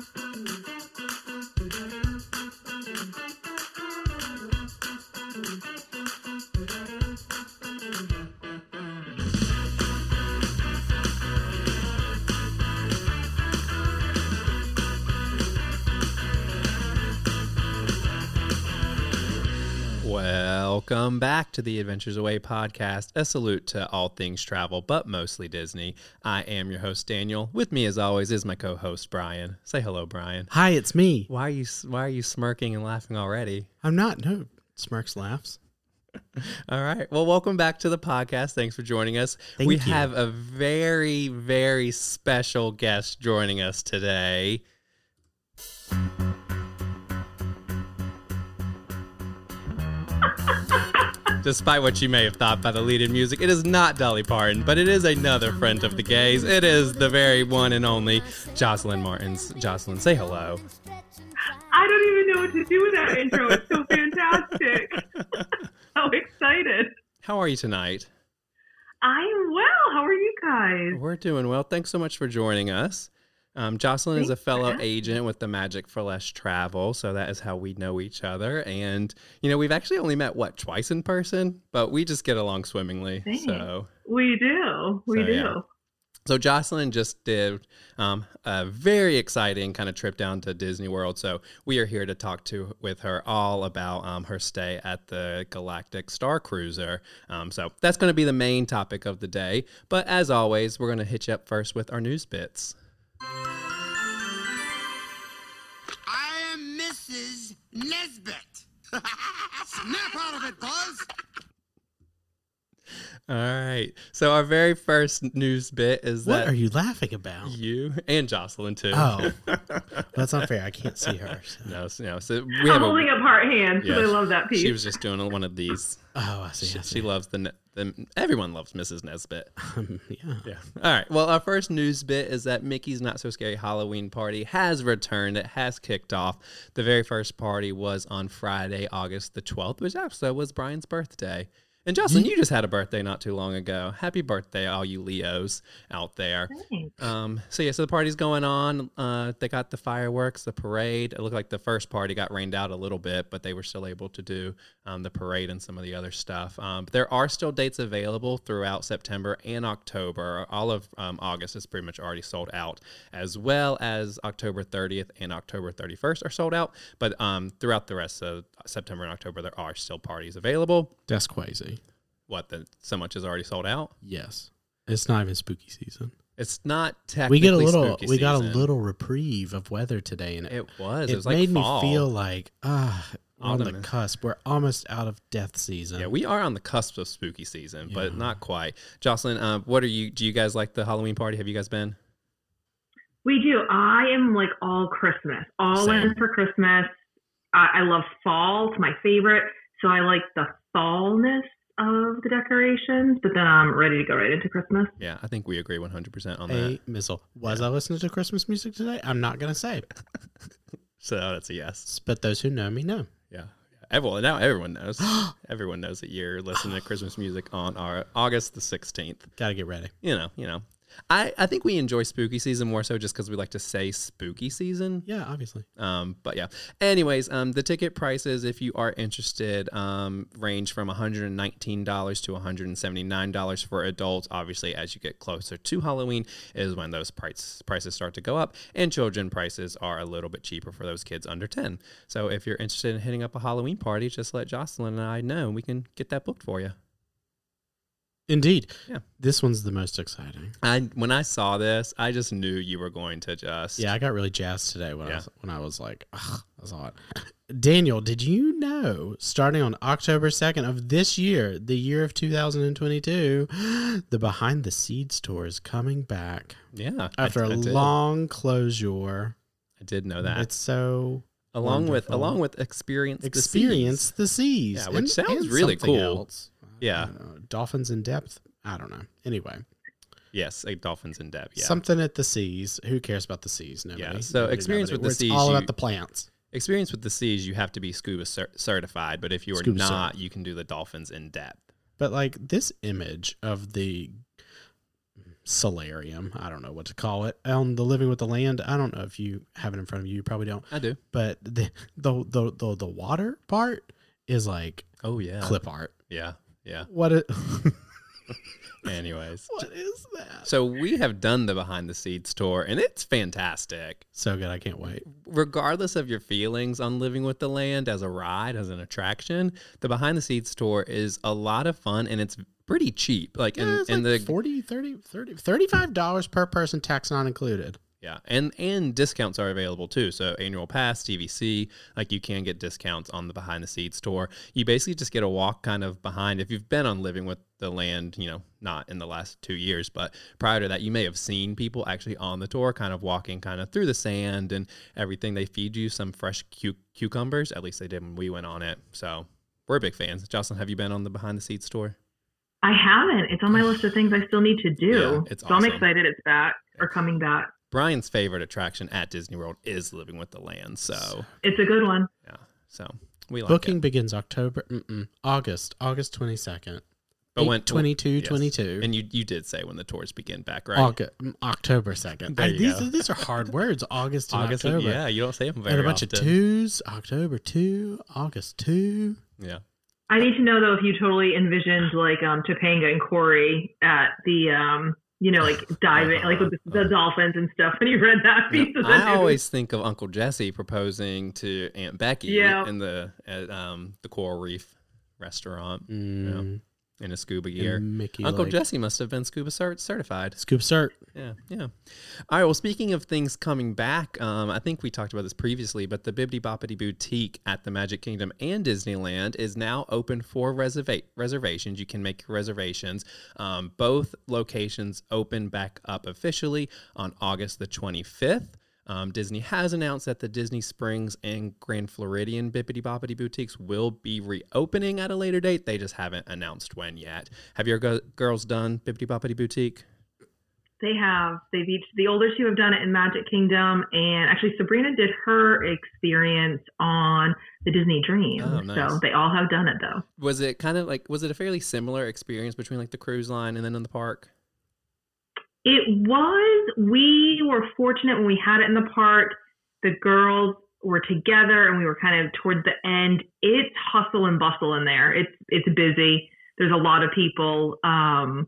Thank you. Welcome back to the Adventures Away podcast. A salute to all things travel, but mostly Disney. I am your host Daniel. With me, as always, is my co-host Brian. Say hello, Brian. Hi, it's me. Why are you Why are you smirking and laughing already? I'm not. No, smirks laughs. All right. Well, welcome back to the podcast. Thanks for joining us. Thank we you. have a very, very special guest joining us today. Despite what you may have thought by the lead in music, it is not Dolly Parton, but it is another friend of the gays. It is the very one and only Jocelyn Martins. Jocelyn, say hello. I don't even know what to do with that intro. It's so fantastic. so excited. How are you tonight? I'm well. How are you guys? We're doing well. Thanks so much for joining us. Um, Jocelyn is a fellow agent with the Magic for Less Travel, so that is how we know each other. And you know, we've actually only met what twice in person, but we just get along swimmingly. So, We do. We So, do. yeah. so Jocelyn just did um, a very exciting kind of trip down to Disney World. So we are here to talk to with her all about um, her stay at the Galactic Star Cruiser. Um, so that's going to be the main topic of the day. But as always, we're going to hit you up first with our news bits. I am Mrs. Nesbit. Snap out of it, Buzz. All right. So our very first news bit is What that What are you laughing about? you and Jocelyn too. Oh, that's unfair. I can't see her. so- no, no. So we I'm have a, holding up heart hands because Yeah, I love that piece. She was just doing one of these. Oh, I see. She, I she loves the, ne- the. Everyone loves Mrs. Nesbit. Um, yeah. Yeah. All right. Well, our first news bit is that Mickey's Not So Scary Halloween Party has returned. It has kicked off. The very first party was on Friday, August the 12th, which also was Brian's birthday. And Jocelyn, you just had a birthday not too long ago. Happy birthday, all you Leos out there. Um, so yeah, so the party's going on. Uh, they got the fireworks, the parade. It looked like the first party got rained out a little bit, but they were still able to do um, the parade and some of the other stuff. Um, but there are still dates available throughout September and October. All of um, August is pretty much already sold out, as well as October 30th and October 31st are sold out. But um, throughout the rest of September and October, there are still parties available. That's crazy. What the so much is already sold out? Yes. It's not even spooky season. It's not technically We get a little. spooky We got a season. little reprieve of weather today, and it, It was. It, it was like made fall. me feel like ah, we're on the Autumn. cusp. We're almost out of death season. Yeah, we are on the cusp of spooky season, but Yeah. not quite. Jocelyn, uh, what are you? Do you guys like the Halloween party? Have you guys been? we do. I am like all Christmas, all Same. in for Christmas. I, I love fall. It's my favorite. So I like the fallness of the decorations, but then I'm ready to go right into Christmas. Yeah, I think we agree 100% on a that. missile. Was I listening to Christmas music today? I'm not gonna say, So that's a yes. but those who know me know. Yeah. Everyone now everyone knows. everyone knows that you're listening to Christmas music on our August the 16th. Got to get ready. You know, you know. I, I think we enjoy spooky season more so just because we like to say spooky season. Yeah, obviously. Um, but yeah. Anyways, um, the ticket prices, if you are interested, um, range from $119 to $179 for adults. Obviously, as you get closer to Halloween, is when those price, prices start to go up, and children prices are a little bit cheaper for those kids under 10. So if you're interested in hitting up a Halloween party, just let Jocelyn and I know, and we can get that booked for you. Indeed. Yeah. This one's the most exciting. I when I saw this, I just knew you were going to just Yeah, I got really jazzed today when I was when I was like, Ugh, I saw it. Daniel, did you know starting on October 2nd of this year, the year of 2022, the Behind the Seeds tour is coming back yeah after a I did. long closure. I did know that. It's so along with along with experience the experience seas. the seas. Yeah, which sounds really cool. else. Yeah. Know. Dolphins in depth. I don't know. Anyway, Yes, like dolphins in depth. Yeah. something at the seas. Who cares about the seas? Nobody. Yeah, so Nobody, experience nobody. with the It's seas, all you- about the plants. Experience with the seas, you have to be scuba cer- certified, but if you are Scuba not, cert. you can do the dolphins in depth. But like this image of the solarium. I don't know what to call it. On the Living with the Land, I don't know if you have it in front of you. You probably don't. I do. But the the the the, the water part is like Oh yeah. clip art. Yeah. Yeah. What it, Anyways. what is that? So we have done the behind the scenes tour and it's fantastic. So good. I can't wait. Regardless of your feelings on living with the land as a ride, as an attraction, the behind the scenes tour is a lot of fun and it's pretty cheap. Like in, Yeah, it's in like the 40 30 30 35 dollars per person tax not included. Yeah, and and discounts are available too. So annual pass, DVC, like you can get discounts on the behind the scenes tour. You basically just get a walk kind of behind. If you've been on Living with the Land, you know, not in the last two years, but prior to that, you may have seen people actually on the tour, kind of walking kind of through the sand and everything. They feed you some fresh cu- cucumbers. At least they did when we went on it. So we're big fans. Jocelyn, have you been on the behind the scenes tour? I haven't. It's on my list of things I still need to do. Yeah, it's so I'm excited it's back or coming back. Brian's favorite attraction at Disney World is Living with the Land. So It's a good one. yeah, so we like Booking it. begins October mm-mm, August August 22nd. But when 22 yes. 22. And you you did say when the tours begin back, right? August, October 2nd. There I- you these, go. these are hard words. August and August. October. Yeah, you don't say them very and a bunch often. of twos. October 2, August 2. Yeah. I need to know though if you totally envisioned like um Topanga and Corey at the um you know like diving like with the, the dolphins and stuff when you read that piece of the I news. always think of Uncle Jesse proposing to Aunt Becky Yeah. in the at um the Coral Reef restaurant Mm, in a scuba gear. Mickey Uncle like, Jesse must have been scuba cert- certified. Scoop Cert. Yeah, yeah. All right. Well, speaking of things coming back, um, I think we talked about this previously, but the Bibbidi Bobbidi Boutique at the Magic Kingdom and Disneyland is now open for reserva- reservations. You can make your reservations. Um, both locations open back up officially on August the 25th. Um, Disney has announced that the Disney Springs and Grand Floridian Bibbidi Bobbidi boutiques will be reopening at a later date. They just haven't announced when yet. Have your go- girls done Bibbidi Bobbidi Boutique? They have. They've each the older two have done it in Magic Kingdom, and actually Sabrina did her experience on the Disney Dream. Oh, nice. So they all have done it though. Was it kind of like was it a fairly similar experience between like the cruise line and then in the park? It was. We were fortunate when we had it in the park. The girls were together, and we were kind of towards the end. It's hustle and bustle in there. It's it's busy. There's a lot of people. Um,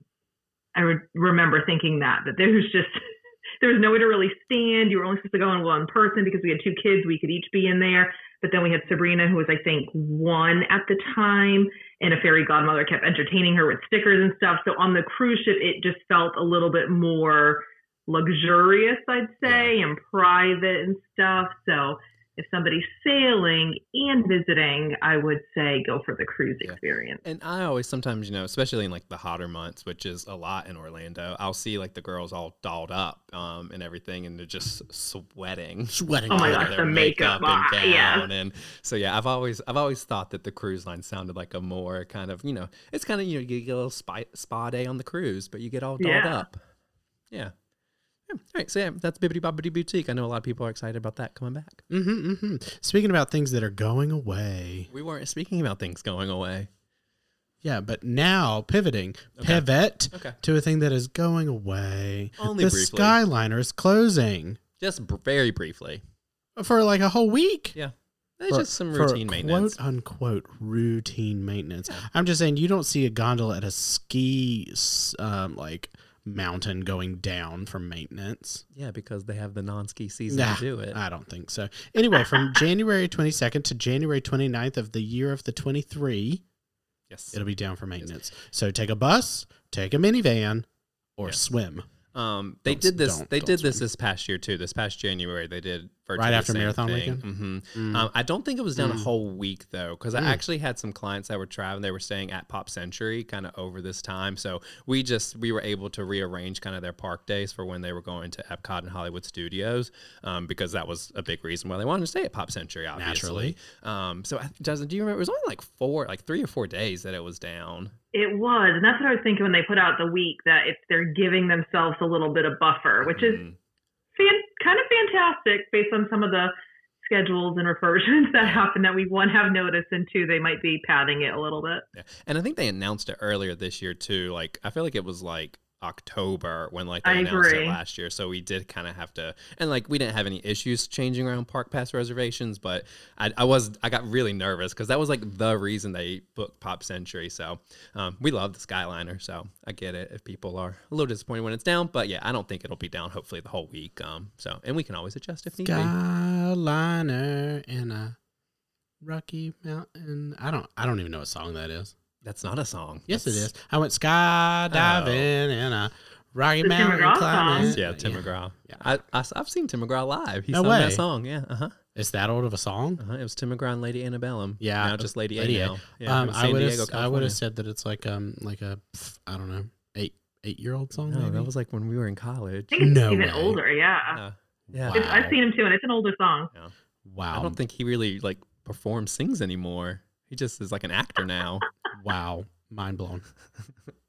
I re- remember thinking that that there was just there was nowhere to really stand. You were only supposed to go in one person because we had two kids. We could each be in there. But then we had Sabrina, who was I think one at the time, and a fairy godmother kept entertaining her with stickers and stuff. So on the cruise ship, it just felt a little bit more luxurious, I'd say, and private and stuff. So if somebody's sailing and visiting, I would say go for the cruise Yeah. experience. And I always sometimes, you know, especially in like the hotter months, which is a lot in Orlando, I'll see like the girls all dolled up um, and everything, and they're just sweating. Sweating. Oh my gosh, their the makeup, and ah, yeah. gown, and so yeah, I've always I've always thought that the cruise line sounded like a more kind of you know it's kind of you know you get a little spa, spa day on the cruise, but you get all dolled Yeah. up. Yeah. Yeah. All right, so yeah, that's Bibbidi Bobbidi Boutique. I know a lot of people are excited about that coming back. hmm hmm Speaking about things that are going away. We weren't speaking about things going away. Yeah, but now pivoting, Okay. pivot Okay. to a thing that is going away. Only the briefly. Skyliner is closing Just br- very briefly. for like a whole week. Yeah. It's For- just some for routine maintenance. Quote unquote routine maintenance. I'm just saying you don't see a gondola at a ski um, like mountain going down for maintenance. Yeah, because they have the non-ski season Nah, to do it. I don't think so. Anyway, from January 22nd to January 29th of the year of the 23, yes. it'll be down for maintenance. So take a bus, take a minivan, or Yes. swim. Um, they Don't- did this. don't- they don't did this swim. this past year too. This past January, they did Right after Marathon thing. weekend? hmm Mm. Um, I don't think it was down a Mm. whole week though, because I Mm. actually had some clients that were traveling. They were staying at Pop Century kind of over this time, so we just we were able to rearrange kind of their park days for when they were going to Epcot and Hollywood Studios, um, because that was a big reason why they wanted to stay at Pop Century. Obviously, um, so I- Justin, do you remember? It was only like four, like three or four days that it was down. It was, and that's what I was thinking when they put out the week that if they're giving themselves a little bit of buffer, which is Mm. fan- kind of fantastic based on some of the schedules and reversions that happen that we one have noticed and two they might be padding it a little bit. Yeah. And I think they announced it earlier this year too. Like I feel like it was like October when like they I announced agree. it last year. So we did kind of have to, and like we didn't have any issues changing around park pass reservations, but I, I was I got really nervous because that was like the reason they booked Pop Century. So um, we love the Skyliner, so I get it if people are a little disappointed when it's down, but yeah, I don't think it'll be down. Hopefully the whole week. Um, so and we can always adjust if need be. Skyliner in a Rocky Mountain. I don't. I don't even know what song that is. That's not a song. Yes, it That's- is. I went skydiving in a Rocky Mountain climbing. song. Yeah, Tim McGraw. Yeah. I, I have seen Tim McGraw live. He No sung way. that song. Yeah. Uh huh. It's that old of a song. Uh-huh. It was Tim McGraw and Lady Antebellum. Yeah, Now just Lady, Lady A A. Yeah, um, I San would Diego, have. I would have said that it's like um like a pff, I don't know eight eight year old song. No, maybe? that was like when we were in college. I think it's No even way. older. Yeah, Uh, yeah. It's, I've seen him too, and it's an older song. wow. I don't think he really like performs, sings anymore. He just is like an actor now. Wow. Mind blown.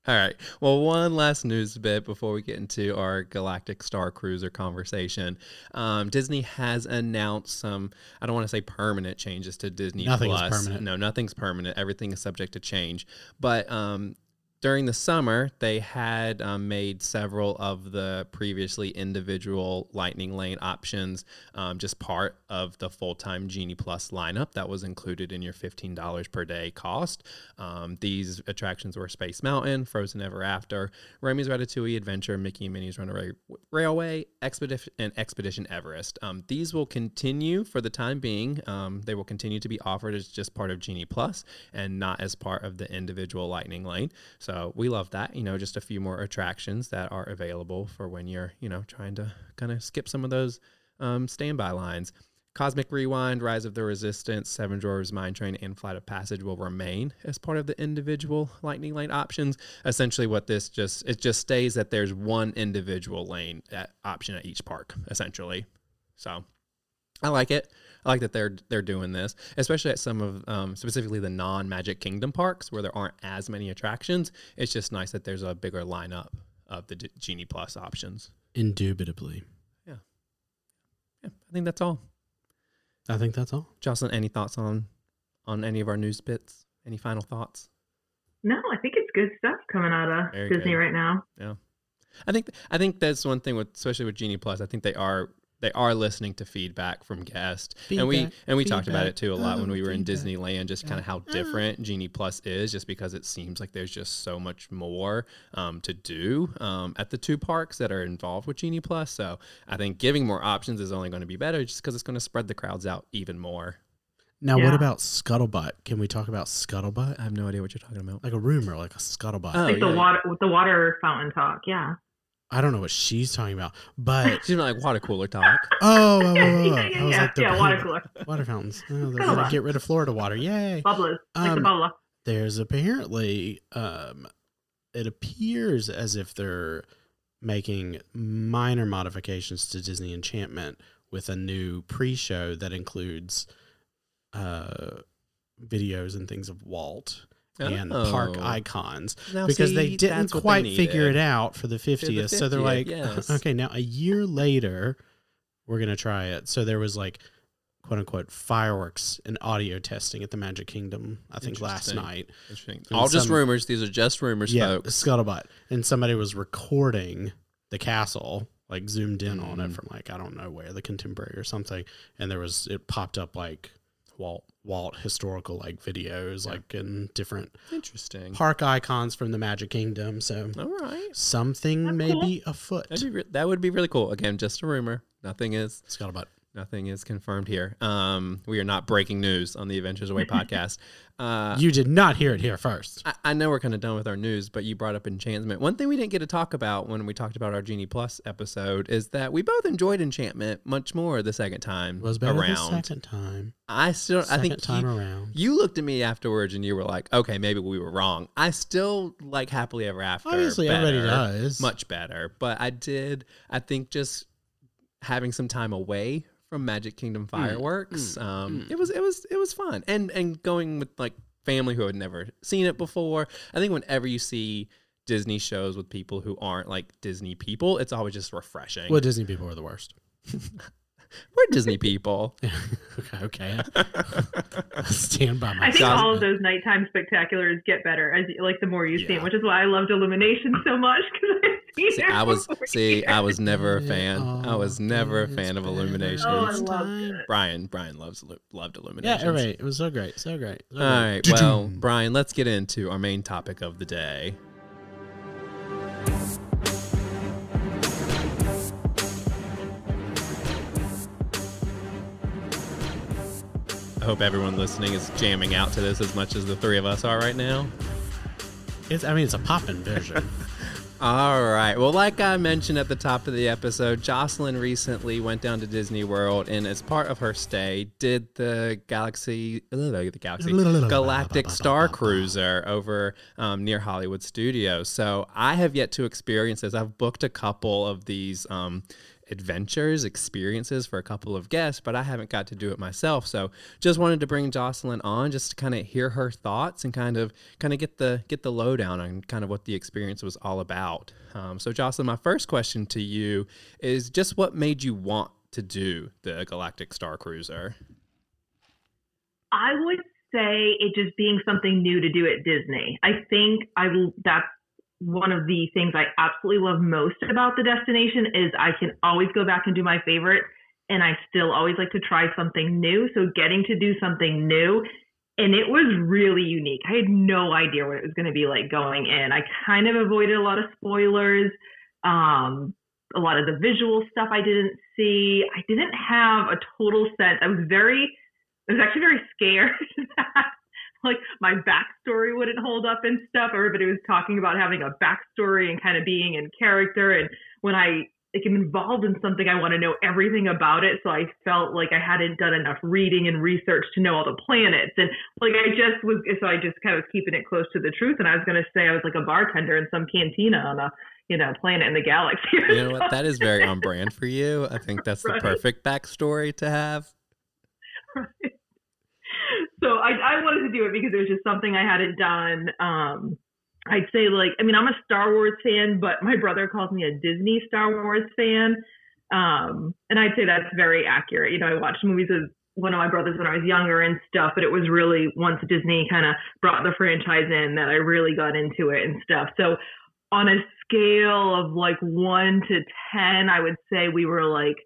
All right. Well, one last news bit before we get into our Galactic Star Cruiser conversation. Um, Disney has announced some, I don't want to say permanent changes to Disney Nothing is Plus. permanent. No, nothing's permanent. Everything is subject to change. But um, during the summer, they had um, made several of the previously individual Lightning Lane options um, just part of the full time Genie Plus lineup that was included in your $15 per day cost. Um, these attractions were Space Mountain, Frozen Ever After, Remy's Ratatouille Adventure, Mickey and Minnie's Runaway Railway, Expedition, and Expedition Everest. Um, these will continue for the time being. Um, they will continue to be offered as just part of Genie Plus and not as part of the individual Lightning Lane. So we love that. You know, just a few more attractions that are available for when you're, you know, trying to kind of skip some of those um, standby lines. Cosmic Rewind, Rise of the Resistance, Seven Dwarfs Mine Train, and Flight of Passage will remain as part of the individual Lightning Lane options. Essentially, what this just it just stays that there's one individual lane at, option at each park. Essentially, so I like it. I like that they're they're doing this, especially at some of um, specifically the non Magic Kingdom parks where there aren't as many attractions. It's just nice that there's a bigger lineup of the D- Genie Plus options. Indubitably. Yeah, Yeah. I think that's all. I think that's all. Jocelyn, any thoughts on on any of our news bits? Any final thoughts? No, I think it's good stuff coming out of Very Disney good. right now. Yeah. I think I think that's one thing with especially with Genie Plus. I think they are they are listening to feedback from guests, and we and we talked about it too a lot when oh, we were in. Disneyland. Just kind of how different Genie Plus is, just because it seems like there's just so much more um, to do um, at the two parks that are involved with Genie Plus. So I think giving more options is only going to be better, just because it's going to spread the crowds out even more. Now, what about scuttlebutt? Can we talk about scuttlebutt? I have no idea what you're talking about. Like a rumor, like a scuttlebutt. Oh, like the yeah. water, the water fountain talk. Yeah. I don't know what she's talking about, but She's not like water cooler talk. oh, oh, Yeah, oh, yeah, yeah, I was yeah, like the yeah, water cooler. water fountains. Oh, they're gonna get rid of Florida water. Yay! Bubblers. like the Um. There's apparently, um, it appears as if they're making minor modifications to Disney Enchantment with a new pre-show that includes uh, videos and things of Walt and park Oh. icons Now, because see, they didn't what they quite figure it out for the 50th. so they're like, yes. okay, now a year later, we're going to try it. So there was like, quote unquote, fireworks and audio testing at the Magic Kingdom, I think last night. All just rumors. These are just rumors, Yeah, folks. scuttlebutt. And somebody was recording the castle, like zoomed in on it Mm. from like, I don't know where, the contemporary or something. And there was, it popped up like Walt, Walt historical like videos, Yeah. like in different Interesting. park icons from the Magic Kingdom. So All right. something That's may cool. be afoot. That'd be re- that would be really cool. Again, just a rumor. Nothing is Scuttlebutt. Nothing is confirmed here. Um, we are not breaking news on the Adventures Away podcast. Uh, you did not hear it here first. I, I know we're kind of done with our news, but you brought up enchantment. One thing we didn't get to talk about when we talked about our Genie Plus episode is that we both enjoyed enchantment much more the second time It was better around. the second time. I still, Second I think time you, around. you looked at me afterwards and you were like, okay, maybe we were wrong. I still like happily ever after. Obviously, everybody does. much better. But I did, I think just having some time away from Magic Kingdom fireworks, mm, um, mm. it was it was it was fun, and and going with like family who had never seen it before. I think whenever you see Disney shows with people who aren't like Disney people, it's always just refreshing. Well, Disney people are the worst. We're Disney people. okay. Stand by my I think all of those nighttime spectaculars get better as you, like the more you see Yeah. them, which is why I loved Illumination so much because I've See, I was see, years. I was never a Yeah, fan. I oh, was oh, never a fan of Illumination. Oh, I loved it. Brian, Brian loves Illu- loved Yeah, Illuminations. everybody. It was so great. So great. So All right, great. well, Brian, let's get into our main topic of the day. Hope everyone listening is jamming out to this as much as the three of us are right now. It's, I mean, it's a poppin' version. All right. Well, like I mentioned at the top of the episode, Jocelyn recently went down to Disney World and, as part of her stay, did the Galaxy, uh, the Galaxy Galactic Star Cruiser over um, near Hollywood Studios. So I have yet to experience this. I've booked a couple of these um, adventures, experiences for a couple of guests, but I haven't got to do it myself. So just wanted to bring Jocelyn on just to kind of hear her thoughts and kind of kind of get the get the lowdown on kind of what the experience was all about. Um, so Jocelyn, my first question to you is just what made you want to do the Galactic Star Cruiser? I would say it just being something new to do at Disney. I think I that's one of the things I absolutely love most about the destination is I can always go back and do my favorite and I still always like to try something new. So getting to do something new and it was really unique. I had no idea what it was going to be like going in. I kind of avoided a lot of spoilers. Um, a lot of the visual stuff I didn't see. I didn't have a total sense. I was very I was actually very scared that like my backstory wouldn't hold up and stuff. Everybody was talking about having a backstory and kind of being in character. And when I like am involved in something, I want to know everything about it. So I felt like I hadn't done enough reading and research to know all the planets. And like I just was, so I just kind of was keeping it close to the truth. And I was going to say I was like a bartender in some cantina on a you know planet in the galaxy. You know what? That is very on brand for you. I think that's the perfect backstory to have. Right. I, I wanted to do it because it was just something I hadn't done. Um, I'd say like, I mean, I'm a Star Wars fan, but my brother calls me a Disney Star Wars fan. Um, and I'd say that's very accurate. You know, I watched movies with one of my brothers when I was younger and stuff, but it was really once Disney kind of brought the franchise in that I really got into it and stuff. So on a scale of like one to 10, I would say we were like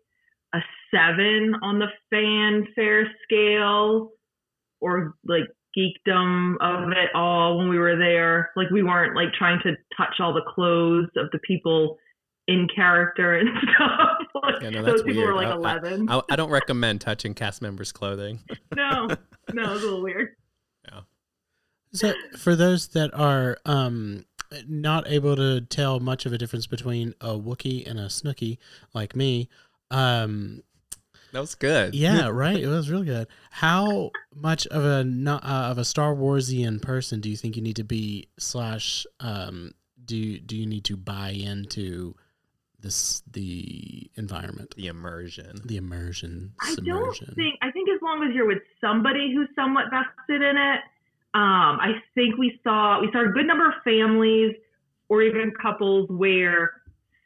a seven on the fanfare scale or like geekdom of it all when we were there. Like we weren't like trying to touch all the clothes of the people in character and stuff. like, Yeah, no, that's those people weird. were like I- I- 11. I, I don't recommend touching cast members' clothing. no, no, it was a little weird. Yeah. So, for those that are um, not able to tell much of a difference between a Wookiee and a Snookie, like me, um, That was good. yeah, right. It was real good. How much of a uh, of a Star Warsian person do you think you need to be? Slash, um, do you, do you need to buy into this the environment, The immersion. the immersion, I submersion? don't think. I think as long as you're with somebody who's somewhat vested in it, um, I think we saw we saw a good number of families or even couples where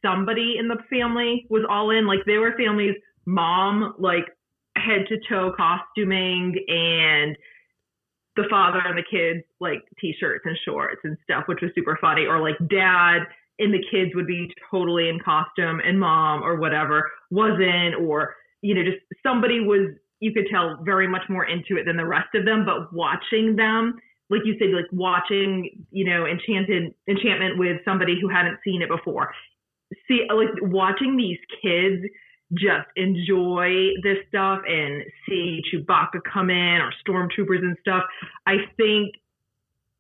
somebody in the family was all in. Like there were families, mom like head to toe costuming, and the father and the kids like t-shirts and shorts and stuff, which was super funny. Or like dad and the kids would be totally in costume, and mom or whatever wasn't, or you know, just somebody was you could tell very much more into it than the rest of them. But watching them, like you said, like watching, you know, enchanted enchantment with somebody who hadn't seen it before. See, like watching these kids just enjoy this stuff and see Chewbacca come in or stormtroopers and stuff. I think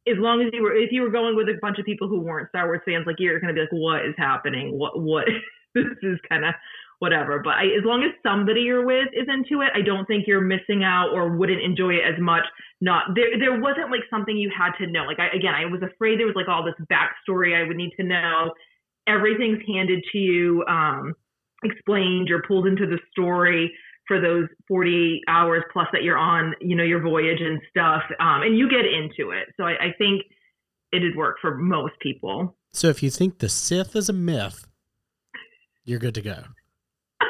as long as you were, if you were going with a bunch of people who weren't Star Wars fans, like you're to be like, what is happening? What, what, this is kind of whatever. But I, as long as somebody you're with is into it, I don't think you're missing out or wouldn't enjoy it as much. Not there, there wasn't like something you had to know. Like I, again, I was afraid there was like all this backstory I would need to know. Everything's handed to you, um, explained. You're pulled into the story for those 48 hours plus that you're on, you know, your voyage and stuff. Um, and you get into it. So I, I think it'd work for most people. So, if you think the Sith is a myth, you're good to go.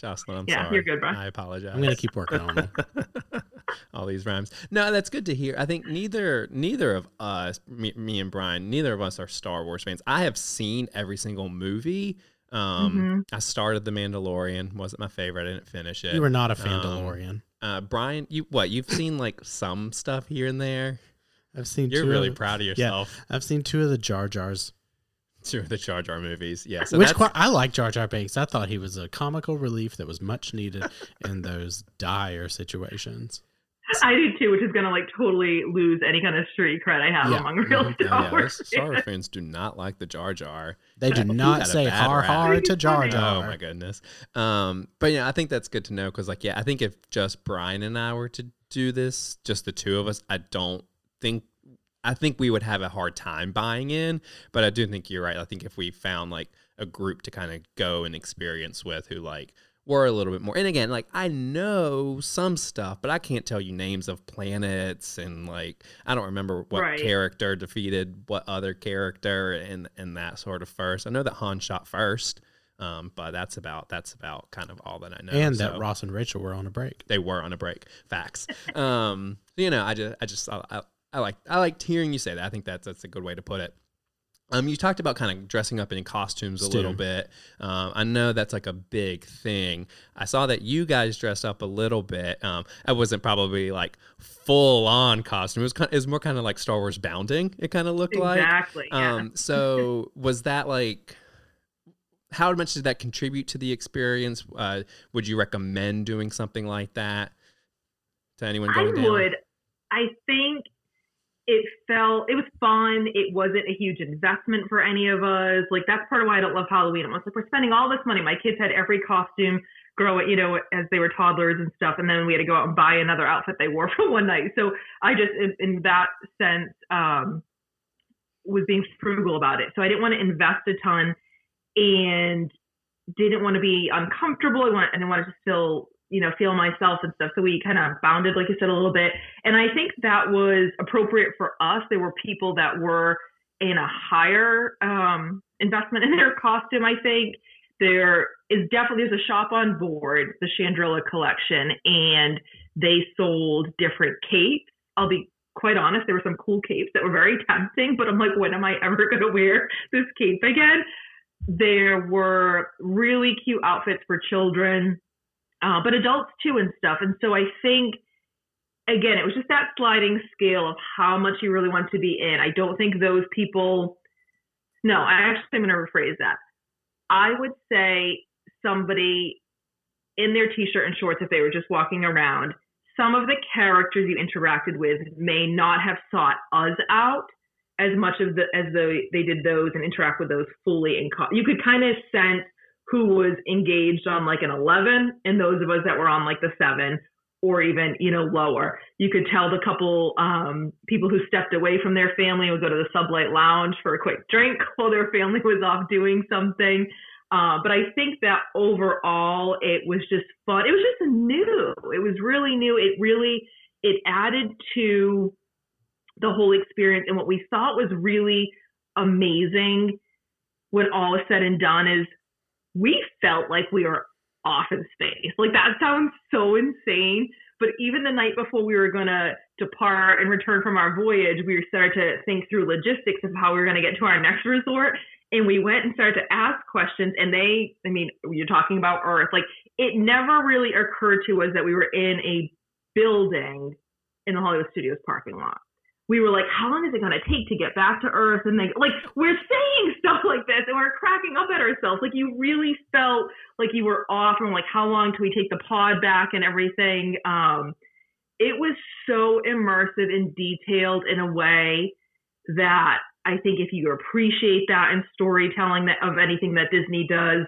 Jocelyn, I'm sorry. Yeah, sorry. you're good, bro. I apologize. I'm gonna keep working on them. all these rhymes. No, that's good to hear. I think neither neither of us, me, me and Brian, neither of us are Star Wars fans. I have seen every single movie. Um, I started The Mandalorian, wasn't my favorite. I didn't finish it. You were not a Um, Fandalorian. uh, Brian, you what? You've seen like some stuff here and there. I've seen. You're two really of, proud of Yeah, yourself. I've seen two of the Jar Jars. Two of the Jar Jar movies. Yeah. So Which quite, I like Jar Jar Binks. I thought he was a comical relief that was much needed in those dire situations. I do too, which is gonna like totally lose any kind of street cred I have Yeah. among real yeah, Star yeah, Wars. those Star Wars fans do not like the Jar Jar. They do not say har har to Jar Jar. Oh my goodness. Um, but yeah, I think that's good to know because, like, yeah, I think if just Brian and I were to do this, just the two of us, I don't think. I think we would have a hard time buying in, but I do think you're right. I think if we found like a group to kind of go and experience with who like were a little bit more, and again, like I know some stuff, but I can't tell you names of planets and like I don't remember what Right. character defeated what other character and and that sort of first. I know that Han shot first, um, but that's about that's about kind of all that I know. And that Ross and Rachel were on a break. they were on a break. Facts. um, you know, I just I just I, I, I like I liked hearing you say that. I think that's that's a good way to put it. Um, you talked about kind of dressing up in costumes a Stu. little bit. Um, I know that's like a big thing. I saw that you guys dressed up a little bit. Um, I wasn't probably like full on costume. It was kind. It was more kind of like Star Wars bounding. It kind of looked like. Exactly. Yeah. Um, so was that like how much did that contribute to the experience? Uh, would you recommend doing something like that to anyone I going down? would. I think it felt it was fun. It wasn't a huge investment for any of us. Like that's part of why I don't love Halloween. I'm like, we're spending all this money. My kids had every costume grow it, you know, as they were toddlers and stuff, and then we had to go out and buy another outfit they wore for one night. So I just, in, in that sense, um, was being frugal about it. So I didn't want to invest a ton, and didn't want to be uncomfortable. I want, and I wanted to still, you know, feel myself and stuff. So we kind of bounded, like you said, a little bit. And I think that was appropriate for us. There were people that were in a higher um, investment in their costume. I think there is definitely there's a shop on board, the Chandrila collection, and they sold different capes. I'll be quite honest, there were some cool capes that were very tempting, but I'm like, when am I ever going to wear this cape again? There were really cute outfits for children, uh, but adults too and stuff. And so I think, again, it was just that sliding scale of how much you really want to be in. I don't think those people, no, I actually am going to rephrase that. I would say somebody in their t-shirt and shorts, if they were just walking around, some of the characters you interacted with may not have sought us out as much of the as though they did those and interact with those fully and co- you could kind of sense who was engaged on like an 11 and those of us that were on like the 7 or even you know lower you could tell the couple um, people who stepped away from their family would go to the sublight lounge for a quick drink while their family was off doing something uh, but I think that overall it was just fun. It was just new. It was really new. It really it added to the whole experience. And what we thought was really amazing when all is said and done is we felt like we were off in space. Like that sounds so insane. But even the night before we were gonna depart and return from our voyage, we started to think through logistics of how we were gonna get to our next resort. And we went and started to ask questions. And they, I mean, you're talking about Earth. Like it never really occurred to us that we were in a building in the Hollywood Studios parking lot we were like, how long is it going to take to get back to Earth? And they like, we're saying stuff like this and we're cracking up at ourselves. Like you really felt like you were off and like, how long do we take the pod back and everything? Um, it was so immersive and detailed in a way that I think if you appreciate that in storytelling that of anything that Disney does,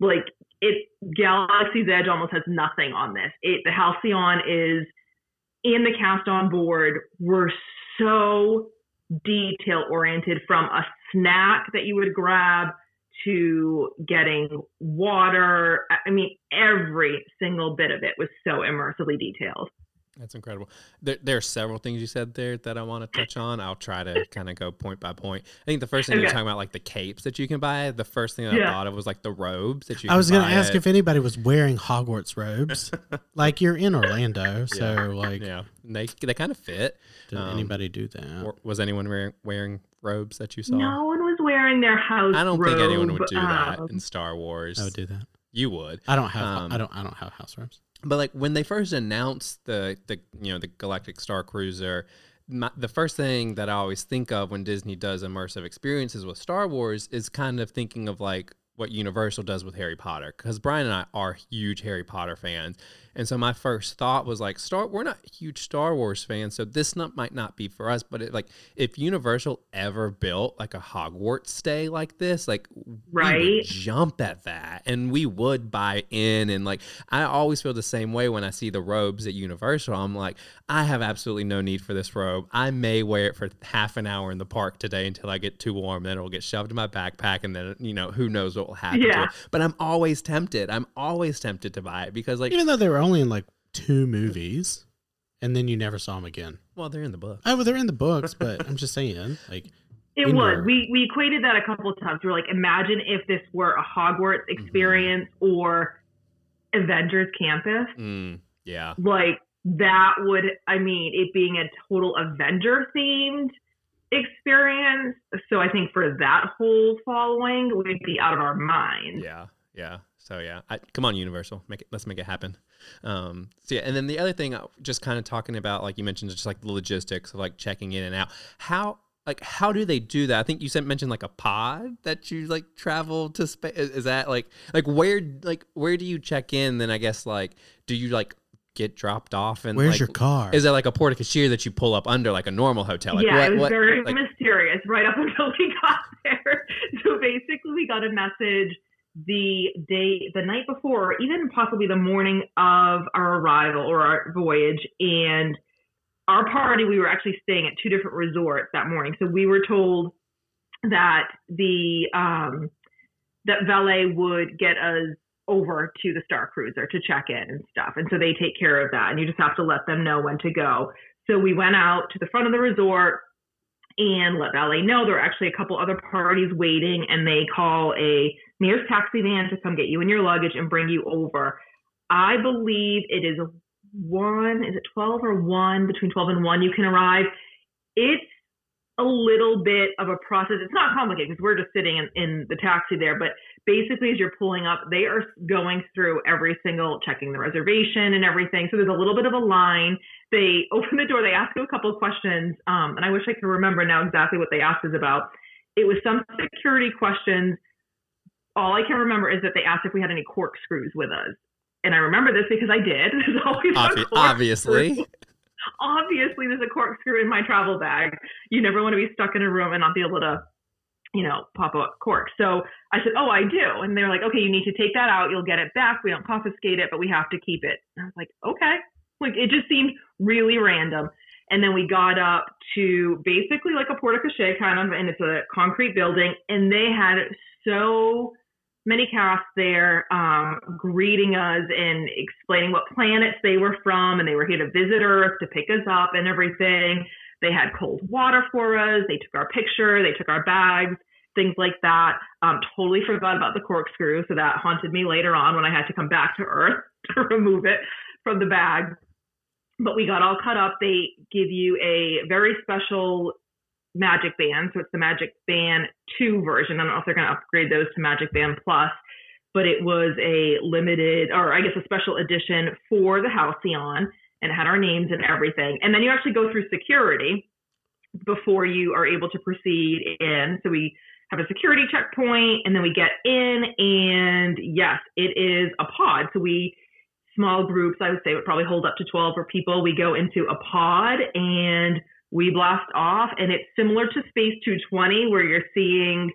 like it, Galaxy's Edge almost has nothing on this. It, the Halcyon is and the cast on board were so detail oriented from a snack that you would grab to getting water. I mean, every single bit of it was so immersively detailed. That's incredible. There, there are several things you said there that I want to touch on. I'll try to kind of go point by point. I think the first thing you're talking about, like the capes that you can buy. The first thing that Yeah. I thought of was like the robes that you. I was going going to to ask if anybody was wearing Hogwarts robes. like you're in Orlando, so Yeah. like, Yeah, they they kind of fit. did Um, anybody do that? Or was anyone wearing, wearing robes that you saw? No one was wearing their house. I don't think anyone would robe, do that um, in Star Wars. I would do that. You would. I don't have. Um, I don't. I don't have house robes. But like when they first announced the the you know the Galactic Star Cruiser, my, the first thing that I always think of when Disney does immersive experiences with Star Wars is kind of thinking of like what Universal does with Harry Potter because Brian and I are huge Harry Potter fans, and so my first thought was like Star. We're not huge Star Wars fans, so this not might not be for us. But it, like if Universal ever built like a Hogwarts stay like this, like we would Right. jump at that and we would buy in and like i always feel the same way when i see the robes at universal i'm like i have absolutely no need for this robe i may wear it for half an hour in the park today until i get too warm then it'll get shoved in my backpack and then you know who knows what will happen to Yeah. it but i'm always tempted i'm always tempted to buy it because like Even though they were only in like two movies, and then you never saw them again. well they're in the book Oh, well, they're in the books, but I'm just saying, like, It indoor. would. We we equated that a couple of times. We were like, imagine if this were a Hogwarts Mm-hmm. experience or Avengers Campus. mm, yeah Like that would, I mean, it being a total Avenger themed experience. So I think for that whole following, we'd be out of our minds. Yeah, yeah. So yeah, I, come on, Universal, make it. Let's make it happen. Um, so yeah, and then the other thing, uh, just kind of talking about, like you mentioned, just like the logistics of like checking in and out. How like how do they do that? I think you said mentioned like a pod that you like travel to space. Is, is that like like where like where do you check in? Then I guess like do you like get dropped off and where's like, your car? Is it like a porte cochere that you pull up under like a normal hotel? Like yeah, what, it was what- very like- mysterious right up until we got there. So basically, we got a message the day, the night before, or even possibly the morning of our arrival or our voyage. And our party, we were actually staying at two different resorts that morning. So we were told that the um, that valet would get us over to the Star Cruiser to check in and stuff. And so they take care of that. And you just have to let them know when to go. So we went out to the front of the resort and let valet know there are actually a couple other parties waiting and they call a nearest taxi van to come get you and your luggage and bring you over. I believe it is one, is it 12 or one? Between 12 and one, you can arrive. It's a little bit of a process. It's not complicated because we're just sitting in, in the taxi there, but basically as you're pulling up, they are going through every single, checking the reservation and everything. So there's a little bit of a line. They open the door, they ask you a couple of questions, um, and I wish I could remember now exactly what they asked us about. It was some security questions. All I can remember is that they asked if we had any corkscrews with us. And I remember this because I did. There's always Obvi- obviously. obviously there's a corkscrew in my travel bag. You never want to be stuck in a room and not be able to, you know, pop a cork. So I said, Oh, I do. And they're like, Okay, you need to take that out. You'll get it back. We don't confiscate it, but we have to keep it. And I was like, Okay. Like it just seemed really random. And then we got up to basically like a porte cochere kind of, and it's a concrete building. And they had so many casts there um, greeting us and explaining what planets they were from, and they were here to visit Earth to pick us up and everything. They had cold water for us. They took our picture. They took our bags, things like that. Um, totally forgot about the corkscrew, so that haunted me later on when I had to come back to Earth to remove it from the bag. But we got all cut up. They give you a very special Magic Band. So it's the Magic Band 2 version. I don't know if they're going to upgrade those to Magic Band Plus, but it was a limited, or I guess a special edition for the Halcyon, and it had our names and everything. And then you actually go through security before you are able to proceed in. So we have a security checkpoint, and then we get in, and yes, it is a pod. So we small groups, I would say, would probably hold up to 12 or people. We go into a pod and we blast off and it's similar to space 220 where you're seeing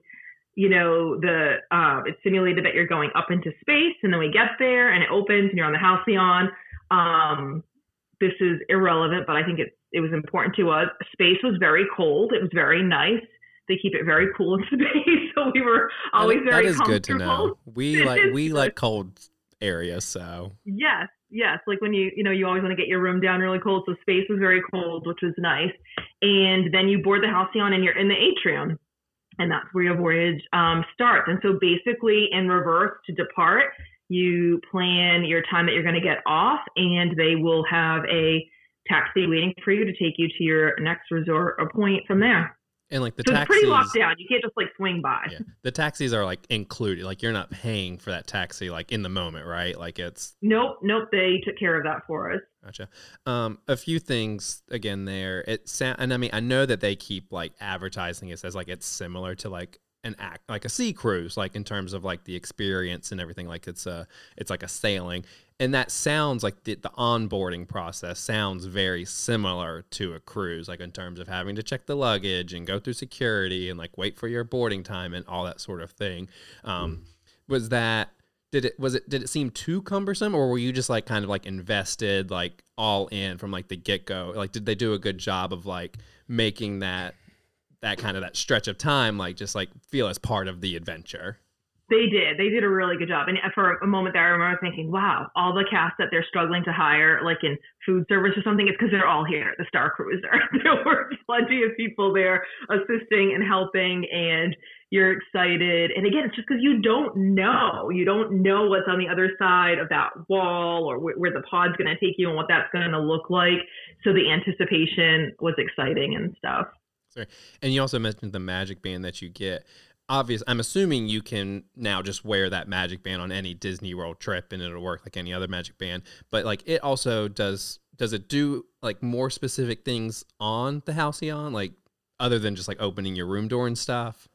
you know the uh, it's simulated that you're going up into space and then we get there and it opens and you're on the halcyon. Um, this is irrelevant but i think it, it was important to us. Space was very cold. It was very nice. They keep it very cool in space so we were always that very is good to know. We It like we like cold areas So. Yes, yes. Like when you, you know, you always want to get your room down really cold. So space was very cold, which was nice. And then you board the Halcyon and you're in the atrium. And that's where your voyage um, starts. And so basically, in reverse to depart, you plan your time that you're going to get off, and they will have a taxi waiting for you to take you to your next resort or point from there. And like the so it's taxis, pretty locked down. You can't just like swing by. yeah, the taxis are like included. Like you're not paying for that taxi like in the moment, right? Like it's Nope, nope. They took care of that for us. Gotcha. Um, a few things again there. It sound, and I mean, I know that they keep like advertising it as like it's similar to like an act, like a sea cruise, like in terms of like the experience and everything. Like it's a, it's like a sailing, and that sounds like the, the onboarding process sounds very similar to a cruise, like in terms of having to check the luggage and go through security and like wait for your boarding time and all that sort of thing. Um, Was that did it was it did it seem too cumbersome or were you just like kind of like invested like all in from like the get-go like did they do a good job of like making that that kind of that stretch of time like just like feel as part of the adventure They did. They did a really good job. And for a moment there, I remember thinking, wow, all the cast that they're struggling to hire, like in food service or something, it's because they're all here the Star Cruiser. there were plenty of people there assisting and helping, and you're excited. And again, it's just because you don't know. You don't know what's on the other side of that wall or wh- where the pod's going to take you and what that's going to look like. So the anticipation was exciting and stuff. Sorry. And you also mentioned the magic band that you get. Obvious. I'm assuming you can now just wear that magic band on any Disney World trip, and it'll work like any other magic band. But like, it also does. Does it do like more specific things on the Halcyon, like other than just like opening your room door and stuff?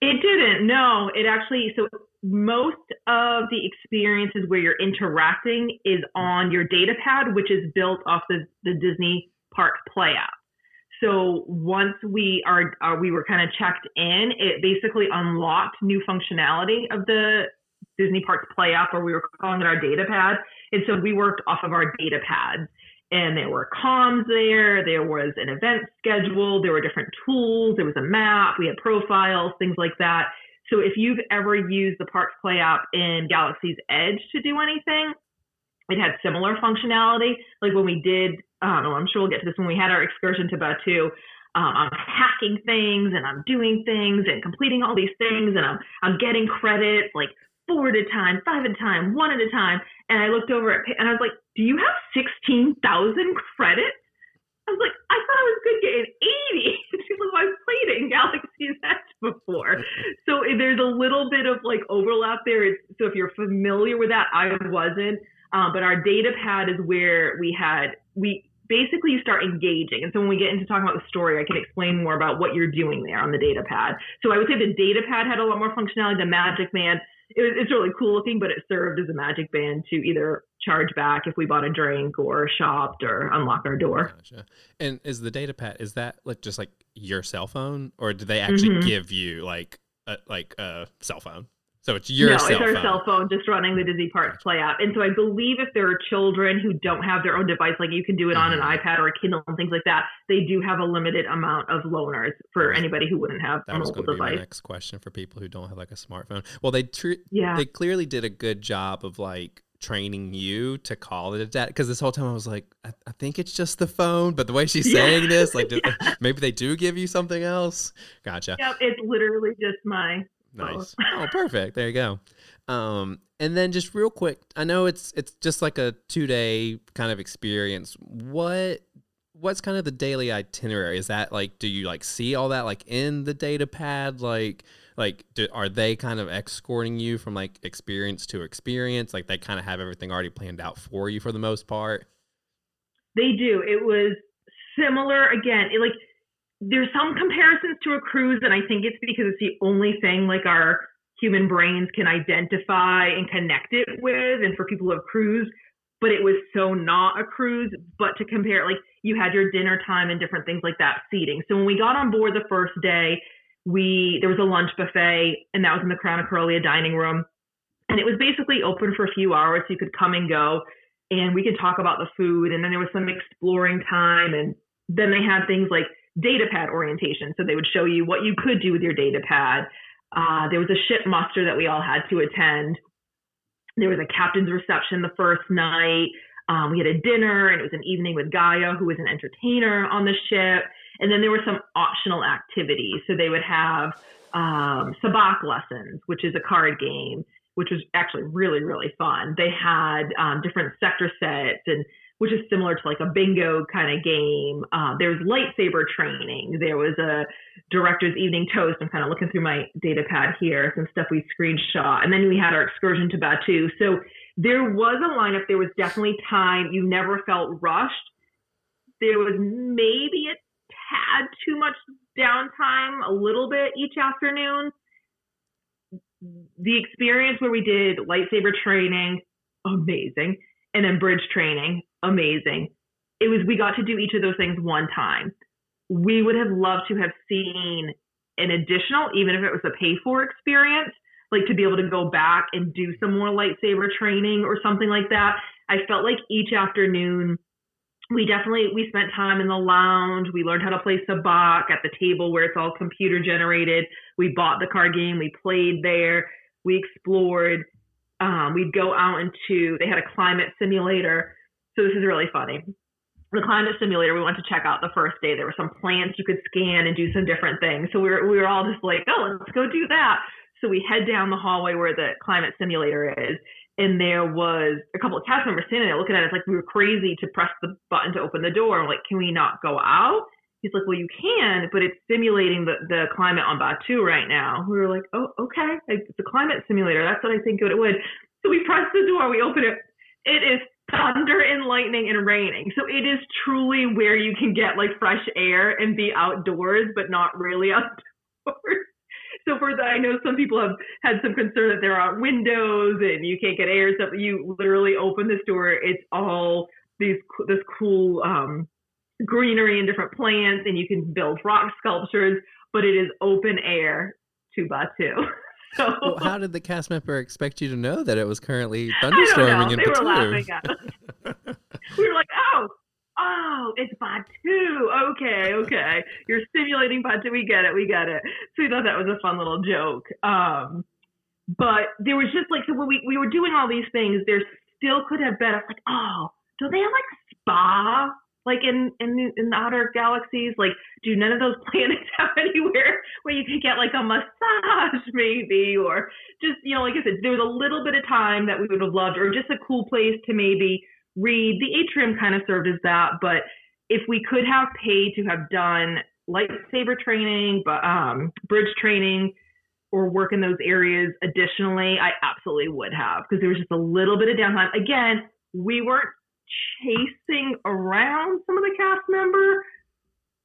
It didn't. No, it actually. So most of the experiences where you're interacting is on your data pad, which is built off the, the Disney Park Play app. So once we are, are we were kind of checked in, it basically unlocked new functionality of the Disney Parks Play app, or we were calling it our data pad. And so we worked off of our data pad. And there were comms there, there was an event schedule, there were different tools, there was a map, we had profiles, things like that. So if you've ever used the Parks Play app in Galaxy's Edge to do anything, it had similar functionality. Like when we did, I'm sure we'll get to this when we had our excursion to Batuu. Um, I'm hacking things and I'm doing things and completing all these things and I'm I'm getting credits like four at a time, five at a time, one at a time. And I looked over at and I was like, "Do you have sixteen thousand credits?" I was like, "I thought I was good getting eighty. She's like, "I've played in Galaxy's Edge before." so eh, there's a little bit of like overlap there. It's, so if you're familiar with that, I wasn't. Um, but our data pad is where we had we basically you start engaging. And so when we get into talking about the story, I can explain more about what you're doing there on the data pad. So I would say the data pad had a lot more functionality. The Magic Band, it was, it's really cool looking, but it served as a Magic Band to either charge back if we bought a drink or shopped or unlock our door. Gotcha. And is the data pad is that like just like your cell phone, or do they actually Mhm. give you like a like a cell phone? So it's your no, cell it's our phone. cell phone just running the Disney Parks Play app. And so I believe if there are children who don't have their own device, like you can do it on an Mhm. iPad or a Kindle and things like that, they do have a limited amount of loaners for anybody who wouldn't have a That was mobile going to be my device. next question for people who don't have like a smartphone. Well, they tr- Yeah. they clearly did a good job of like training you to call it a data because this whole time I was like, I, I think it's just the phone, but the way she's Yeah. saying this, like, did- maybe they do give you something else. Gotcha. Yep, it's literally just my Nice. Oh, perfect. There you go. Um, and then just real quick, I know it's it's just like a two day kind of experience. What what's kind of the daily itinerary? Is that like do you like see all that like in the data pad? Like like do, are they kind of escorting you from like experience to experience? Like they kind of have everything already planned out for you for the most part. They do. It was similar again. It, like there's some comparisons to a cruise, and I think it's because it's the only thing like our human brains can identify and connect it with. And for people who have cruised, but it was so not a cruise. But to compare, like you had your dinner time and different things like that, seating. So when we got on board the first day, we there was a lunch buffet, and that was in the Crown of Corellia dining room, and it was basically open for a few hours, so you could come and go and we could talk about the food and then there was some exploring time and then they had things like data pad orientation so they would show you what you could do with your data pad uh, there was a ship muster that we all had to attend There was a captain's reception the first night. Um, we had a dinner, and it was an evening with Gaya, who was an entertainer on the ship. And then there were some optional activities. So they would have um, sabacc lessons, which is a card game, which was actually really, really fun. They had um, different sector sets and which is similar to like a bingo kind of game. Uh, there was lightsaber training. There was a director's evening toast. I'm kind of looking through my data pad here, some stuff we screenshot. And then we had our excursion to Batuu. So there was a lineup. There was definitely time. You never felt rushed. There was maybe a tad too much downtime, a little bit each afternoon. The experience where we did lightsaber training, amazing. And then bridge training, amazing. It was, we got to do each of those things one time. We would have loved to have seen an additional, even if it was a pay for experience, like to be able to go back and do some more lightsaber training or something like that. I felt like each afternoon we definitely we spent time in the lounge. We learned how to play sabacc at the table where it's all computer generated. We bought the card game. We played there. We explored. Um, we'd go out into they had a climate simulator. So this is really funny. The climate simulator we went to check out the first day. There were some plants you could scan and do some different things. So we were we were all just like, oh, let's go do that. So we head down the hallway where the climate simulator is, and there was a couple of cast members standing there looking at us like we were crazy to press the button to open the door. I'm like, can we not go out? He's like, well, you can, but it's simulating the, the climate on Batuu right now. We were like, oh, okay. It's a climate simulator. That's what I think it would. So we press the door, we open it. It is thunder and lightning and raining. So it is truly where you can get like fresh air and be outdoors, but not really outdoors. So for that, I know some people have had some concern that there aren't windows and you can't get air. So you literally open this door. It's all these this cool um, greenery and different plants, and you can build rock sculptures. But it is open air to Batuu. So Well, how did the cast member expect you to know that it was currently I don't know. thunderstorming in They were laughing at us. we were like, oh, oh, it's Batuu. Okay, okay. You're simulating Batuu. We get it. We get it. So we thought that was a fun little joke. Um, but there was just like, so when we, we were doing all these things, there still could have been, I was like, oh, do they have like a spa? Like in, in in the outer galaxies, like do none of those planets have anywhere where you could get like a massage maybe, or just you know, like I said, there was a little bit of time that we would have loved, or just a cool place to maybe read. The atrium kind of served as that, but if we could have paid to have done lightsaber training, but um, bridge training, or work in those areas additionally, I absolutely would have because there was just a little bit of downtime. Again, we weren't chasing around some of the cast member,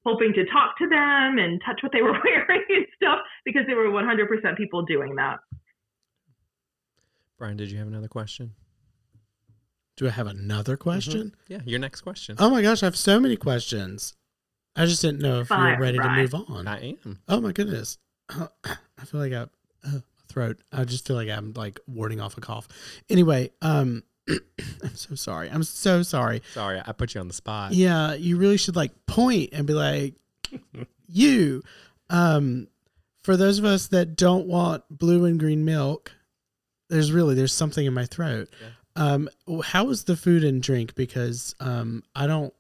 hoping to talk to them and touch what they were wearing and stuff because there were 100% people doing that. Brian, did you have another question? Do I have another question? Yeah, your next question. Oh my gosh, I have so many questions. I just didn't know if you were ready Brian. to move on. I am. Oh my goodness. I feel like I uh, throat. I just feel like I'm like warding off a cough. Anyway, um I'm so sorry. I'm so sorry. Sorry, I put you on the spot. Yeah, you really should like point and be like you um for those of us that don't want blue and green milk, there's really there's something in my throat. Um how is the food and drink because um I don't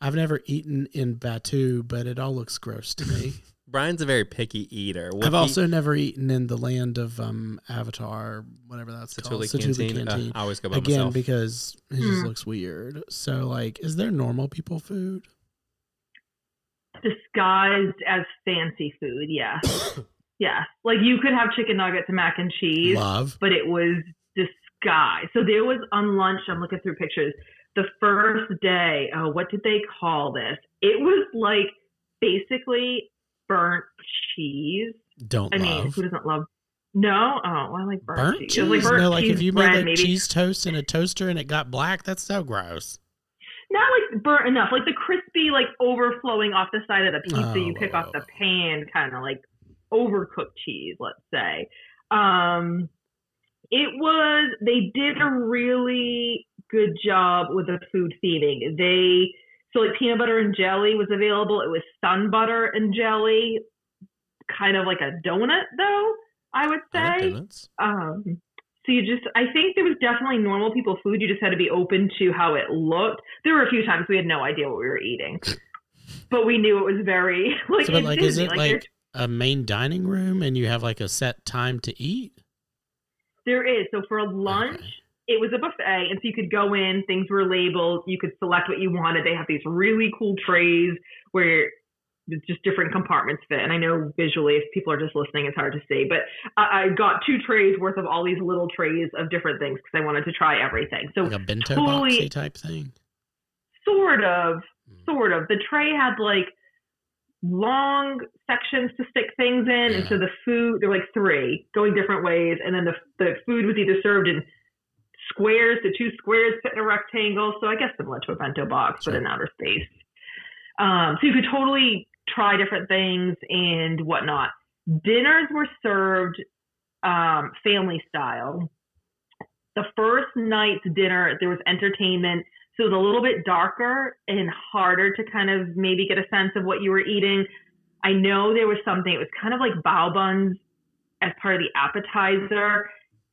I've never eaten in Batuu, but it all looks gross to me. Brian's a very picky eater. What I've he- also never eaten in the land of um Avatar, whatever that's called. Satu'li Canteen. Uh, I always go by Again, myself. because it just Mm. looks weird. So, like, is there normal people food? Disguised as fancy food, yeah. yeah. Like you could have chicken nuggets and mac and cheese. Love. but it was disguised. So there was on lunch, I'm looking through pictures. The first day, oh, what did they call this? It was like basically burnt cheese. Don't I love. mean, who doesn't love? No, oh, I like burnt, burnt cheese. cheese? Like burnt no, like cheese if you bread, made like maybe. cheese toast in a toaster and it got black, that's so gross. not like burnt enough, like the crispy, like overflowing off the side of the pizza Oh, you pick off the pan, kind of like overcooked cheese, let's say. Um, it was they did a really good job with the food theming. They so like peanut butter and jelly was available. It was sun butter and jelly, kind of like a donut though. I would I say donuts. um, So you just, I think there was definitely normal people food. You just had to be open to how it looked. There were a few times we had no idea what we were eating, but we knew it was very like. So, but like, is it there's- like a main dining room and you have like a set time to eat? there is? So for lunch, Okay. It was a buffet, and so you could go in. Things were labeled. You could select what you wanted. They have these really cool trays where just different compartments fit. And I know visually, if people are just listening, it's hard to see. But I, I got two trays worth of all these little trays of different things because I wanted to try everything. So Like a bento totally- boxy type thing. sort of, Mm. sort of. The tray had like long sections to stick things in, and so the food there were like three going different ways, and then the the food was either served in squares, the two squares fit in a rectangle. So I guess similar to a bento box, but in outer space. Um, so you could totally try different things and whatnot. Dinners were served um, family style. The first night's dinner, there was entertainment. So it was a little bit darker and harder to kind of maybe get a sense of what you were eating. I know there was something, it was kind of like bao buns as part of the appetizer.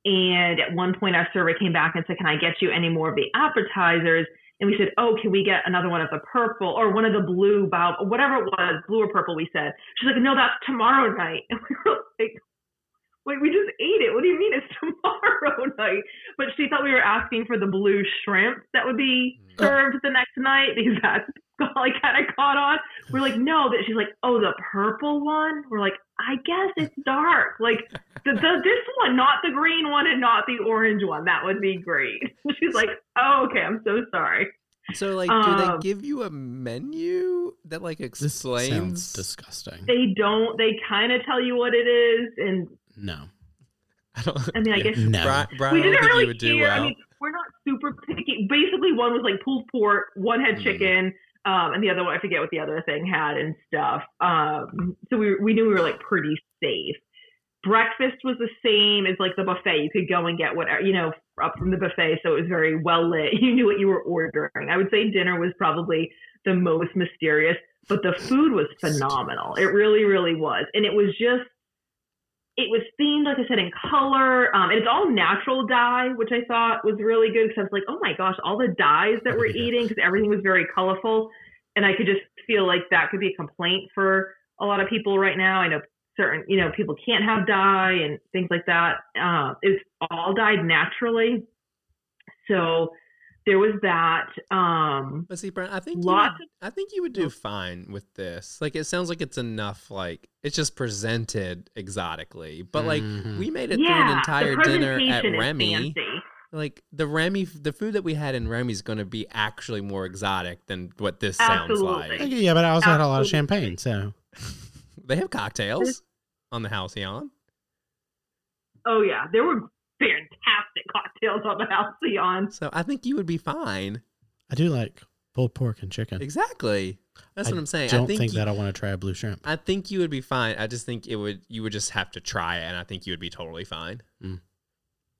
And at one point, our server came back and said, Can I get you any more of the appetizers? And we said, Oh, can we get another one of the purple or one of the blue whatever it was, blue or purple? We said, She's like, No, that's tomorrow night. And we were like, Wait, we just ate it. What do you mean it's tomorrow night? But she thought we were asking for the blue shrimp that would be mm. served the next night because that's like kind of caught on. We're like, no, that she's like, oh, the purple one. We're like, I guess it's dark. Like the, the this one, not the green one and not the orange one. That would be great. She's like, oh, okay, I'm so sorry. So, like, do they Um, give you a menu that like This explains? sounds disgusting. They don't. They kind of tell you what it is, and No. I don't. I mean, I guess No. Brian, Brian we didn't really you would do care. well. I mean, we're not super picky. Basically, one was like pulled pork, one had Mhm. chicken, um, and the other one I forget what the other thing had and stuff. Um, so we we knew we were like pretty safe. Breakfast was the same as like the buffet. You could go and get whatever you know up from the buffet, so it was very well lit. You knew what you were ordering. I would say dinner was probably the most mysterious, but the food was phenomenal. It really, really was, and it was just it was themed, like I said, in color. Um, and it's all natural dye, which I thought was really good because I was like, oh my gosh, all the dyes that we're Yeah. eating because everything was very colorful. And I could just feel like that could be a complaint for a lot of people right now. I know certain, you know, people can't have dye and things like that. Uh, it's all dyed naturally. So there was that. Um, But see, Brian, I think Lots you would, I think you would do fine with this. Like, it sounds like it's enough. Like, it's just presented exotically, but like Mhm. we made it through an entire dinner at Remy. fancy. Like the Remy, the food that we had in Remy is going to be actually more exotic than what this sounds Absolutely. like. Yeah, but I also had a lot of champagne, so They have cocktails on the Halcyon. Oh yeah, there were fantastic cocktails on the Halcyon. So I think you would be fine. I do like pulled pork and chicken. Exactly. That's I what I'm saying. I don't I think, think, you, that I want to try a blue shrimp. I think you would be fine. I just think it would. You would just have to try it, and I think you would be totally fine. Mm.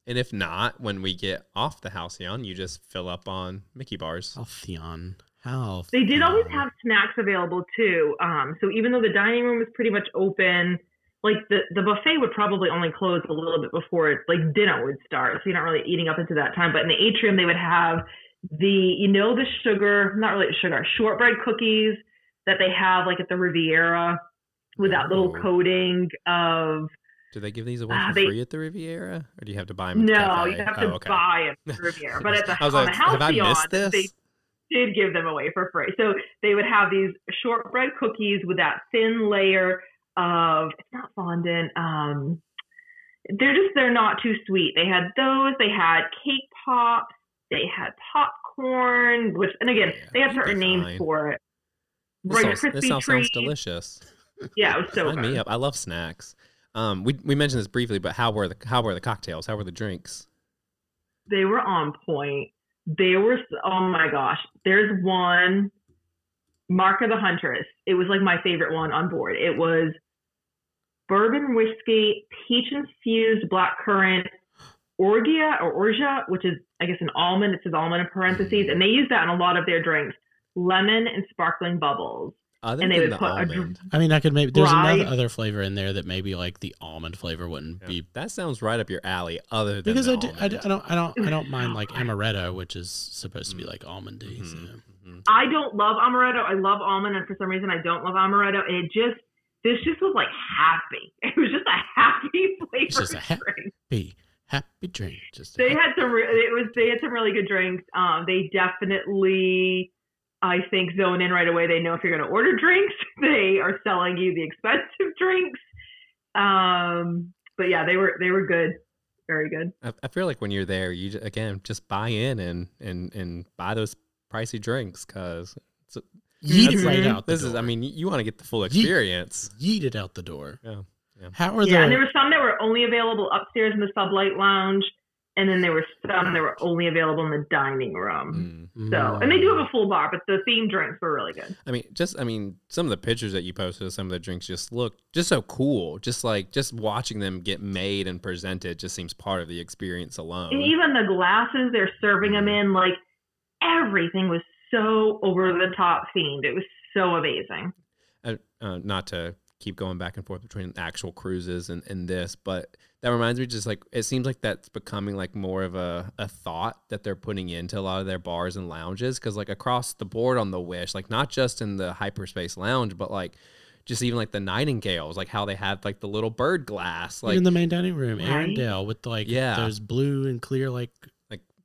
And if not, when we get off the Halcyon, you just fill up on Mickey bars. Halcyon. Halcyon. They did always have snacks available too. Um, so even though the dining room was pretty much open, like the, the buffet would probably only close a little bit before it, like dinner would start. So you're not really eating up into that time. But in the atrium, they would have the, you know, the sugar, not really sugar, shortbread cookies that they have like at the Riviera with that little Oh. coating of, Do they give these away Ah, for they- free at the Riviera, or do you have to buy them? The no, cafe? you have Oh, to okay. buy it at the Riviera. But at the, I was like, the have I missed this? they did give them away for free. So they would have these shortbread cookies with that thin layer of it's not fondant. Um, they're just they're not too sweet. They had those. They had cake pops. They had popcorn, which and again Yeah, they have certain names fine. for it. This, all, this all sounds delicious. Yeah, it was so Sign me up. I love snacks. Um, we we mentioned this briefly, but how were the how were the cocktails? How were the drinks? They were on point. They were oh my gosh. There's one Mark of the Huntress. It was like my favorite one on board. It was bourbon whiskey, peach infused black currant, orgia or orgia, which is I guess an almond. It says almond in parentheses, and they use that in a lot of their drinks. Lemon and sparkling bubbles. Other and they than would the put a dr- almond, I mean, I could maybe there's Rye. another other flavor in there that maybe like the almond flavor wouldn't yeah. be that sounds right up your alley. Other than because the I, do, I, do, I, don't I don't I don't mind like amaretto, which is supposed to be like almondy. Mhm, So. Mhm. I don't love amaretto. I love almond, and for some reason, I don't love amaretto. And it just this just was like happy. It was just a happy flavor just a ha- drink. Be happy drink. Just They had some. Re- it was they had some really good drinks. Um, they definitely. I think zone in right away. They know if you're going to order drinks, they are selling you the expensive drinks. Um, but yeah, they were they were good, very good. I, I feel like when you're there, you ju- again just buy in and and and buy those pricey drinks because yeet it right out. The this is. I mean, you, want to get the full experience. yeet it out the door. Yeah, yeah. How are they? Yeah, and there were some that were only available upstairs in the sublight lounge, and then there were some that were only available in the dining room. Mm. So, and they do have a full bar, but the themed drinks were really good. I mean, just I mean, some of the pictures that you posted, of some of the drinks just look just so cool. Just like just watching them get made and presented just seems part of the experience alone. And even the glasses they're serving them in, like everything was so over the top themed. It was so amazing. uh, uh, not to keep going back and forth between actual cruises and, and this, but that reminds me just like it seems like that's becoming like more of a, a thought that they're putting into a lot of their bars and lounges because like across the board on the wish like not just in the hyperspace lounge but like just even like the nightingales like how they had like the little bird glass like in the main dining room, Right. Arendelle with like Yeah. those blue and clear like Like,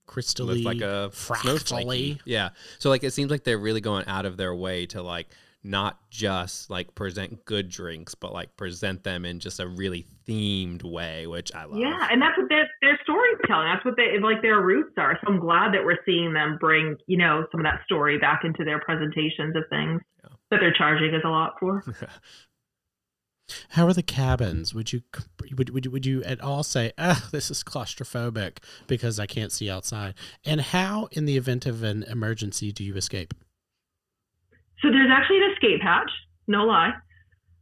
crystally with like a snowflake fractally. yeah so like it seems like they're really going out of their way to like not just like present good drinks but like present them in just a really themed way which i love Yeah, and that's what their their storytelling. That's what they like their roots are. So I'm glad that we're seeing them bring you know some of that story back into their presentations of things Yeah. that they're charging us a lot for. How are the cabins? Would you would, would, would you at all say, ah, this is claustrophobic because I can't see outside? And how, in the event of an emergency, do you escape? So there's actually an escape hatch. No lie.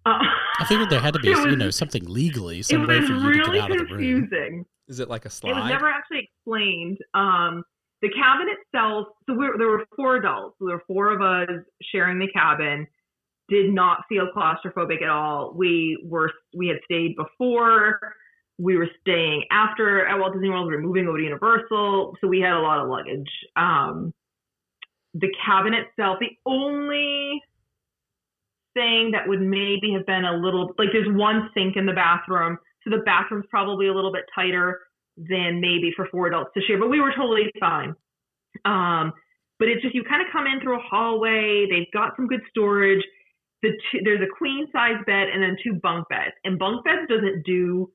Uh, I figured there had to be, it you know, something legally, It some way was for you to really get out of the room. confusing. is it like a slide? It was never actually explained. Um, the cabin itself. So we were, there were four adults. There were four of us sharing the cabin. Did not feel claustrophobic at all. We were we had stayed before. We were staying after at Walt Disney World. We were moving over to Universal, so we had a lot of luggage. Um, the cabin itself, the only thing that would maybe have been a little like there's one sink in the bathroom, so the bathroom's probably a little bit tighter than maybe for four adults to share, but we were totally fine. Um, but it's just you kind of come in through a hallway. They've got some good storage. The two, there's a queen size bed and then two bunk beds. And bunk beds doesn't do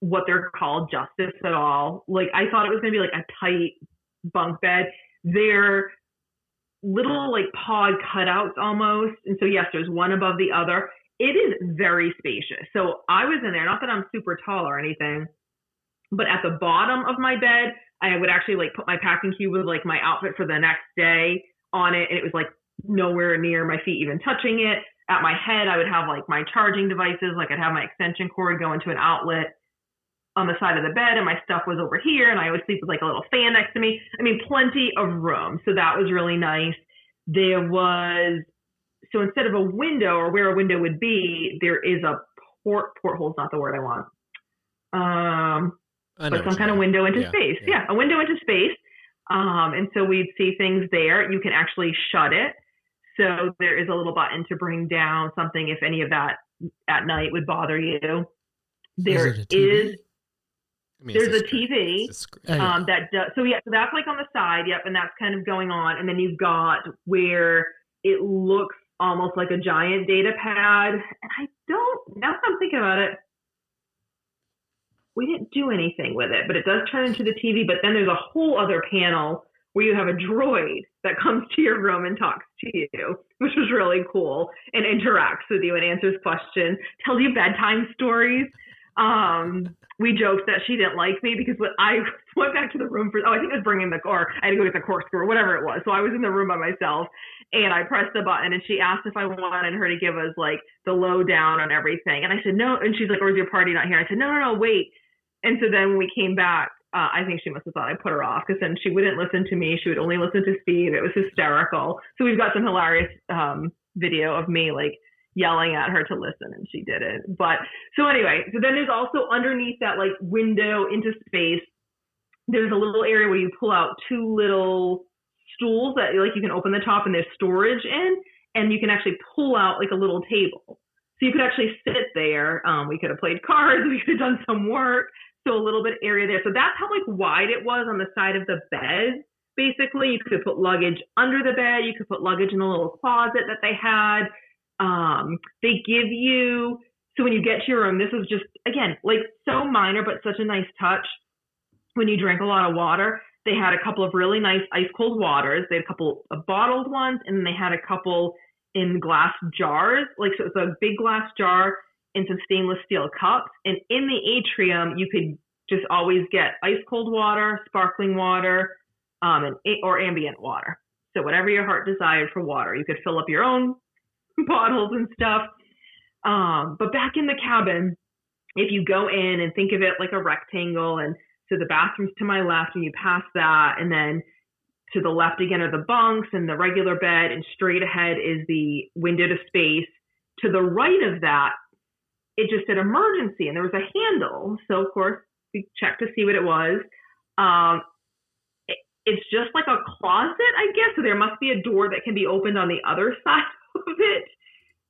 what they're called justice at all. Like I thought it was gonna be like a tight bunk bed. They're little like pod cutouts almost. And so yes, there's one above the other. It is very spacious. So I was in there, not that I'm super tall or anything, but at the bottom of my bed, I would actually like put my packing cube with like my outfit for the next day on it. And it was like nowhere near my feet even touching it. At my head, I would have like my charging devices, like I'd have my extension cord go into an outlet on the side of the bed and my stuff was over here and I would sleep with like a little fan next to me. I mean, plenty of room. So that was really nice. There was so instead of a window or where a window would be, there is a port porthole's not the word I want. Um but some kind of window into Yeah, space. yeah. Yeah. a window into space. Um, and so we'd see things there. You can actually shut it. So there is a little button to bring down something if any of that at night would bother you. There Is it a TV? is I mean, there's a screen. TV. A. Oh, yeah. um, that does, so yeah, so that's like on the side, yep, and that's kind of going on, and then you've got where it looks almost like a giant data pad, and I don't. Now that I'm thinking about it, we didn't do anything with it, but it does turn into the TV. But then there's a whole other panel where you have a droid that comes to your room and talks to you, which was really cool, and interacts with you and answers questions, tells you bedtime stories. Um, we joked that she didn't like me because when I went back to the room for, oh, I think I was bringing the, car, I had to go get the corkscrew or whatever it was. So I was in the room by myself and I pressed the button and she asked if I wanted her to give us like the lowdown on everything. And I said, no. And she's like, or is your party not here? I said, no, no, no, wait. And so then we came back, uh, I think she must have thought I put her off because then she wouldn't listen to me. She would only listen to Steve. It was hysterical. So we've got some hilarious um, video of me like yelling at her to listen and she didn't. But so anyway, so then there's also underneath that like window into space, there's a little area where you pull out two little stools that like you can open the top and there's storage in and you can actually pull out like a little table. So you could actually sit there. Um, we could have played cards. We could have done some work. So a little bit area there. So that's how like wide it was on the side of the bed. Basically, you could put luggage under the bed. You could put luggage in a little closet that they had. Um, they give you so when you get to your room, this is just again like so minor but such a nice touch. When you drink a lot of water, they had a couple of really nice ice cold waters. They had a couple of bottled ones, and they had a couple in glass jars. Like so, it's a big glass jar and some stainless steel cups. And in the atrium, you could just always get ice cold water, sparkling water, um, and or ambient water. So whatever your heart desired for water, you could fill up your own bottles and stuff. Um, but back in the cabin, if you go in and think of it like a rectangle, and so the bathroom's to my left, and you pass that, and then to the left again are the bunks and the regular bed, and straight ahead is the window to space. To the right of that, it just said emergency, and there was a handle. So of course we checked to see what it was. Um, it, it's just like a closet, I guess. So there must be a door that can be opened on the other side of it.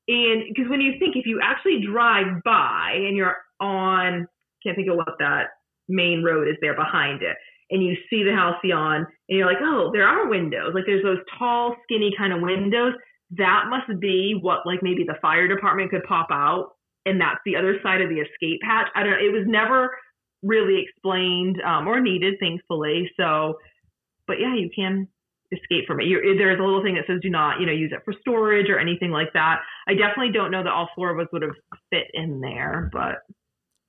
And because when you think, if you actually drive by and you're on, can't think of what that main road is there behind it, and you see the Halcyon, and you're like, oh, there are windows. Like there's those tall, skinny kind of windows. That must be what, like maybe the fire department could pop out, and that's the other side of the escape hatch. I don't know. It was never really explained um, or needed, thankfully. So, but yeah, you can escape from it. You're, there's a little thing that says do not, you know, use it for storage or anything like that. I definitely don't know that all four of us would have fit in there, but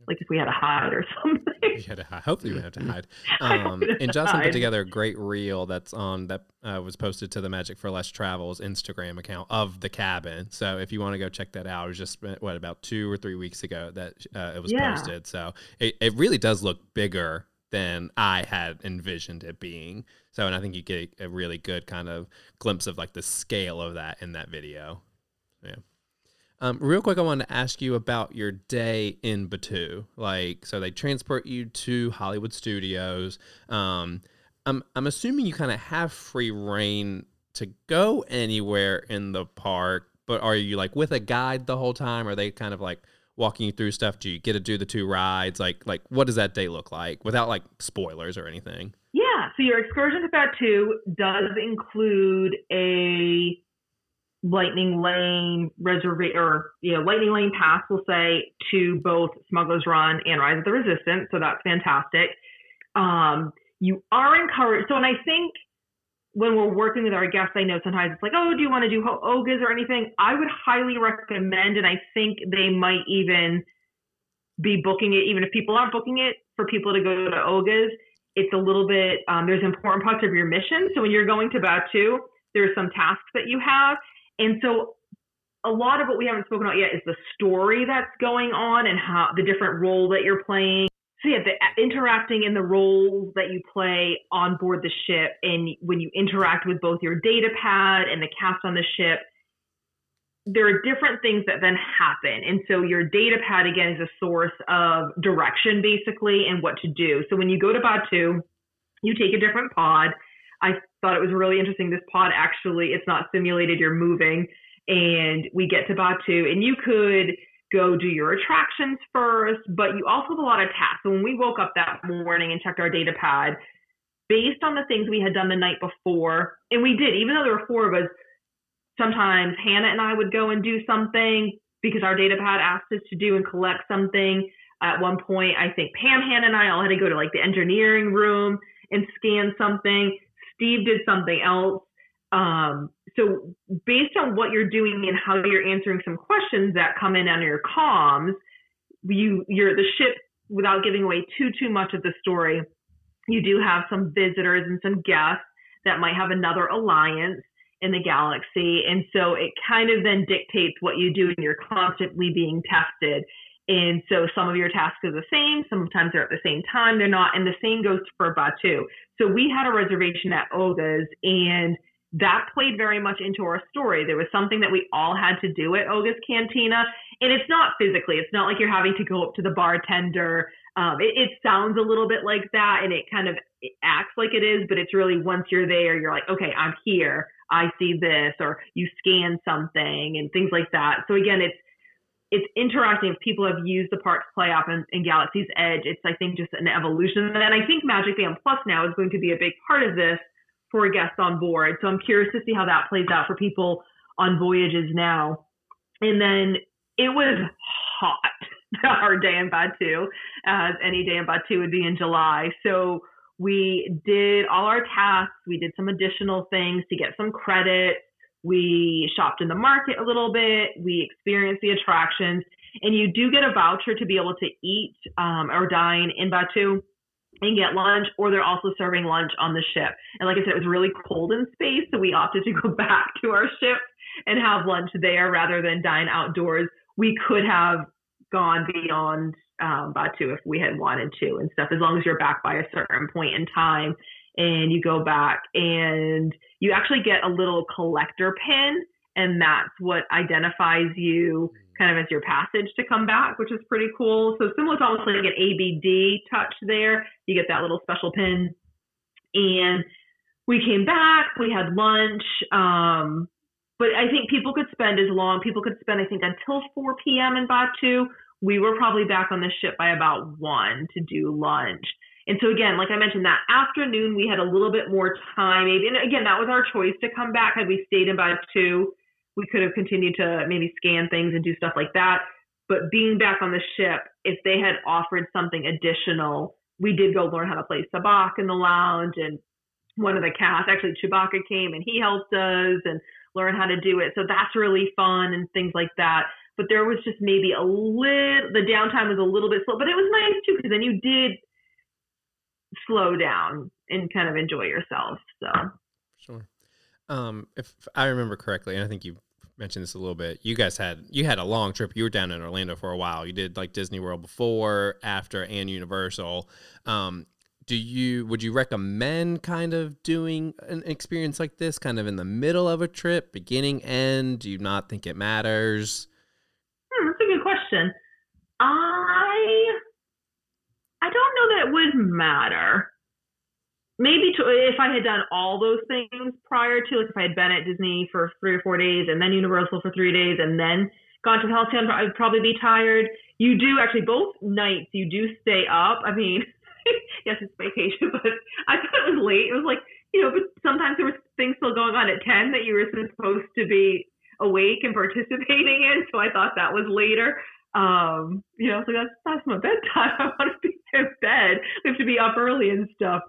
like if we had to hide or something. We had to hide. Hopefully, we have to hide. Um, and Jocelyn put together a great reel that's on that uh, was posted to the Magic for Less Travels Instagram account of the cabin. So if you want to go check that out, it was just what about two or three weeks ago that uh, it was Yeah. posted. So it, it really does look bigger than I had envisioned it being. So and I think you get a really good kind of glimpse of like the scale of that in that video. Yeah. Um, real quick, I wanted to ask you about your day in Batuu. Like, so they transport you to Hollywood Studios. Um, I'm I'm assuming you kind of have free reign to go anywhere in the park, but are you like with a guide the whole time? Are they kind of like walking you through stuff? Do you get to do the two rides? Like, like what does that day look like without like spoilers or anything? Yeah, so your excursion to Batuu does include a Lightning Lane reservation, or you know, Lightning Lane pass, we'll say, to both Smuggler's Run and Rise of the Resistance. So that's fantastic. Um, you are encouraged. So, and I think when we're working with our guests, I know sometimes it's like, oh, do you want to do Ogas or anything? I would highly recommend, and I think they might even be booking it, even if people aren't booking it, for people to go to Ogas. It's a little bit, um, there's important parts of your mission. So when you're going to Batuu, there's some tasks that you have. And so a lot of what we haven't spoken about yet is the story that's going on and how the different role that you're playing. So yeah, the uh, interacting in the roles that you play on board the ship, and when you interact with both your data pad and the cast on the ship, there are different things that then happen. And so your data pad again is a source of direction basically and what to do. So when you go to Batuu, you take a different pod. I thought it was really interesting. This pod actually, it's not simulated, you're moving. And we get to Batuu, and you could go do your attractions first, but you also have a lot of tasks. So when we woke up that morning and checked our data pad, based on the things we had done the night before, and we did, even though there were four of us, sometimes Hannah and I would go and do something because our data pad asked us to do and collect something. At one point, I think Pam, Hannah, and I all had to go to like the engineering room and scan something. Steve did something else. Um, so based on what you're doing and how you're answering some questions that come in on your comms, you you're the ship without giving away too too much of the story. You do have some visitors and some guests that might have another alliance in the galaxy, and so it kind of then dictates what you do, and you're constantly being tested. And so some of your tasks are the same, sometimes they're at the same time, they're not, and the same goes for Batuu. So we had a reservation at Oga's, and that played very much into our story. There was something that we all had to do at Oga's Cantina, and it's not physically. It's not like you're having to go up to the bartender. Um, it, it sounds a little bit like that, and it kind of it acts like it is, but it's really once you're there, you're like, okay, I'm here. I see this, or you scan something and things like that. So again, it's it's interesting if people have used the Parks Play App in, in Galaxy's Edge. It's I think just an evolution, and I think Magic Band Plus now is going to be a big part of this for guests on board. So I'm curious to see how that plays out for people on voyages now. And then it was hot our day in Batuu, as any day in Batuu would be in July. So we did all our tasks. We did some additional things to get some credit. We shopped in the market a little bit. We experienced the attractions. And you do get a voucher to be able to eat um, or dine in Batuu and get lunch, or they're also serving lunch on the ship. And like I said, it was really cold in space, so we opted to go back to our ship and have lunch there rather than dine outdoors. We could have gone beyond um, Batuu if we had wanted to and stuff, as long as you're back by a certain point in time and you go back and you actually get a little collector pin and that's what identifies you kind of as your passage to come back, which is pretty cool. So similar to almost like an ABD touch there. You get that little special pin. And we came back, we had lunch. Um, but I think people could spend as long, people could spend, I think, until 4 p.m. in Batuu. We were probably back on the ship by about 1 to do lunch. And so again, like I mentioned, that afternoon we had a little bit more time. Maybe, and again, that was our choice to come back. Had we stayed in Batuu, we could have continued to maybe scan things and do stuff like that. But being back on the ship, if they had offered something additional, we did go learn how to play sabacc in the lounge. And one of the cast, actually Chewbacca came and he helped us and learn how to do it. So that's really fun and things like that. But there was just maybe a little, the downtime was a little bit slow, but it was nice too because then you did slow down and kind of enjoy yourself. So sure. Um, if I remember correctly, and I think you mentioned this a little bit, you guys had you had a long trip. You were down in Orlando for a while. You did like Disney World before, after, and Universal. Um, do you would you recommend kind of doing an experience like this, kind of in the middle of a trip, beginning end? Do you not think it matters? Hmm, that's a good question. I I don't know that it would matter maybe to, if I had done all those things prior to, like if I had been at Disney for three or four days and then Universal for three days and then gone to Coliseum, I'd probably be tired. You do actually both nights. You do stay up. I mean, yes, it's vacation, but I thought it was late. It was like you know, but sometimes there was things still going on at ten that you were supposed to be awake and participating in. So I thought that was later. Um, you know, so that's that's my bedtime. I want to be in bed. We have to be up early and stuff.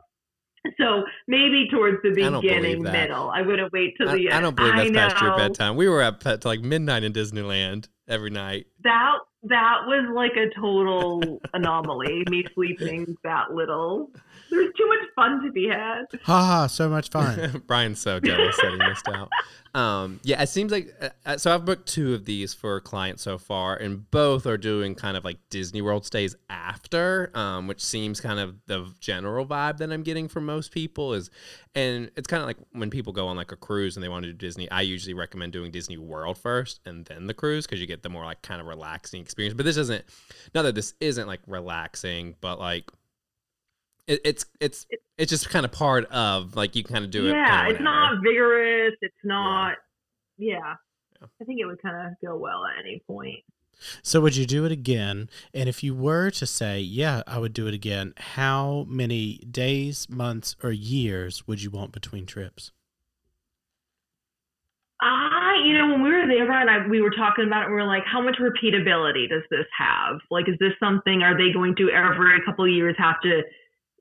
So maybe towards the beginning, I middle. I wouldn't wait till the end. I don't believe that's past your bedtime. We were up to like midnight in Disneyland every night. That that was like a total anomaly. me sleeping that little. There's too much fun to be had. Ha ha! So much fun. Brian's so jealous that he missed out. Um, yeah, it seems like uh, uh, so. I've booked two of these for clients so far, and both are doing kind of like Disney World stays after, um, which seems kind of the general vibe that I'm getting from most people. Is and it's kind of like when people go on like a cruise and they want to do Disney. I usually recommend doing Disney World first and then the cruise because you get the more like kind of relaxing experience. But this isn't. Not that this isn't like relaxing, but like it, it's it's it's just kind of part of like you kind of do it. Yeah, it's not vigorous. It's not. Yeah. yeah. yeah. I think it would kind of go well at any point. So would you do it again? And if you were to say, yeah, I would do it again, how many days, months, or years would you want between trips? I, you know, when we were there, Brian, I, we were talking about it. We were like, how much repeatability does this have? Like, is this something? Are they going to every couple of years have to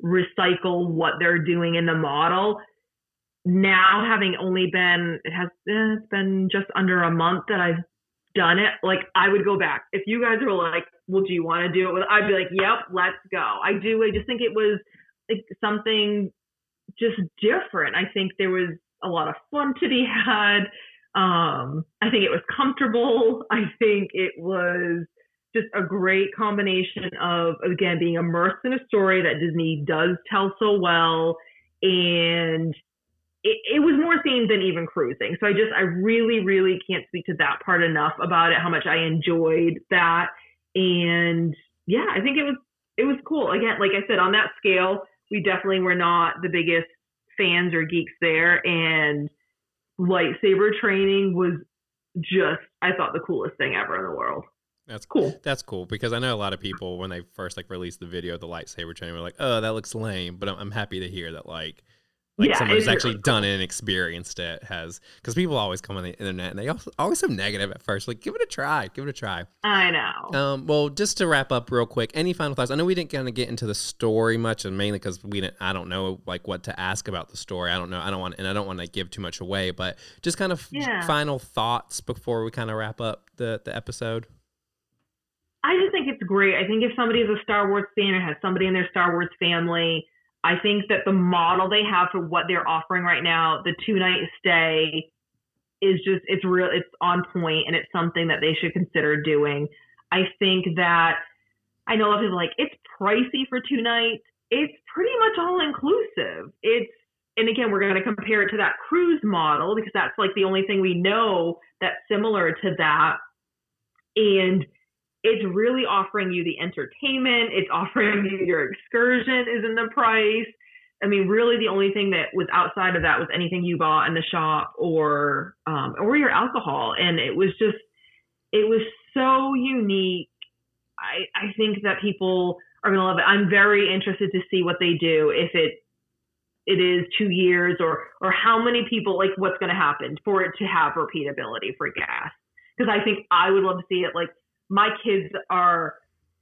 recycle what they're doing in the model? Now, having only been, it has eh, it's been just under a month that I've done it. Like, I would go back. If you guys were like, well, do you want to do it with? I'd be like, yep, let's go. I do. I just think it was like, something just different. I think there was a lot of fun to be had. Um, I think it was comfortable. I think it was just a great combination of, again, being immersed in a story that Disney does tell so well and it, it was more themed than even cruising. So I just I really really can't speak to that part enough about it. How much I enjoyed that, and yeah, I think it was it was cool. Again, like I said, on that scale, we definitely were not the biggest fans or geeks there, and lightsaber training was just I thought the coolest thing ever in the world. That's Cool. That's cool because I know a lot of people when they first like released the video of the lightsaber training were like, "Oh, that looks lame," but I'm, I'm happy to hear that like like Yeah, someone who's actually done it and experienced it has because people always come on the internet and they also, always have negative at first. Like, give it a try, give it a try. I know. Um, well, just to wrap up real quick, any final thoughts? I know we didn't kind of get into the story much, and mainly because we didn't. I don't know like what to ask about the story. I don't know. I don't want, and I don't want to give too much away. But just kind of Yeah. final thoughts before we kind of wrap up the the episode. I just think it's great. I think if somebody is a Star Wars fan or has somebody in their Star Wars family, I think that the model they have for what they're offering right now, the two night stay, is just it's real. It's on point, and it's something that they should consider doing. I think that I know a lot of people like it's pricey for two nights. It's pretty much all inclusive. It's and again, we're going to compare it to that cruise model because that's like the only thing we know that's similar to that. And it's really offering you the entertainment. It's offering you your excursion is in the price. I mean, really, the only thing that was outside of that was anything you bought in the shop or um, or your alcohol, and it was just it was so unique. I I think that people are gonna love it. I'm very interested to see what they do if it it is two years or or how many people like what's to happen for it to have repeatability for gas because i think i would love to see it like my kids are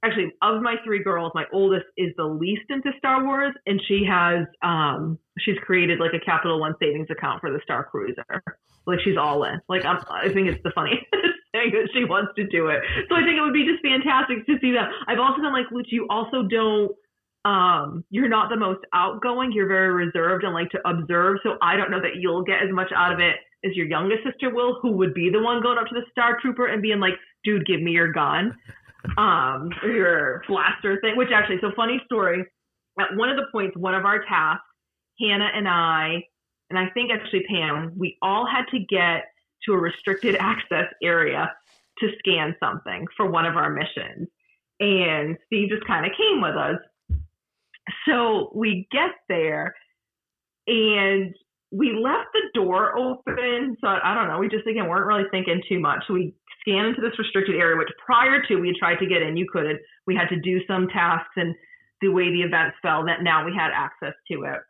actually of my three girls my oldest is the least into star wars and she has um she's created like a capital one savings account for the star cruiser like she's all in like I'm, i think it's the funniest thing that she wants to do it so i think it would be just fantastic to see that i've also been like luch you also don't um, you're not the most outgoing. You're very reserved and like to observe. So I don't know that you'll get as much out of it as your youngest sister will, who would be the one going up to the Star Trooper and being like, dude, give me your gun. Um, or your blaster thing, which actually, so funny story. At one of the points, one of our tasks, Hannah and I, and I think actually Pam, we all had to get to a restricted access area to scan something for one of our missions. And Steve just kind of came with us so we get there and we left the door open. So I don't know. We just again weren't really thinking too much. So we scan into this restricted area, which prior to we had tried to get in, you couldn't. We had to do some tasks and the way the events fell that now we had access to it.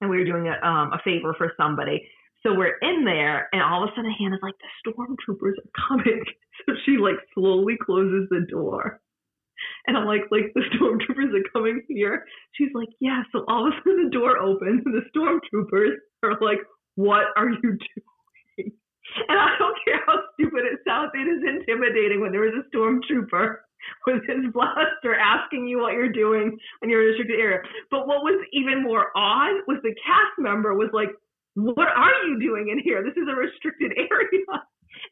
And we were doing a, um, a favor for somebody. So we're in there, and all of a sudden Hannah's like, the stormtroopers are coming. So she like slowly closes the door. And I'm like, like the stormtroopers are coming here. She's like, yeah. So all of a sudden the door opens and the stormtroopers are like, what are you doing? And I don't care how stupid it sounds, it is intimidating when there is a stormtrooper with his blaster asking you what you're doing when you're in a restricted area. But what was even more odd was the cast member was like, what are you doing in here? This is a restricted area.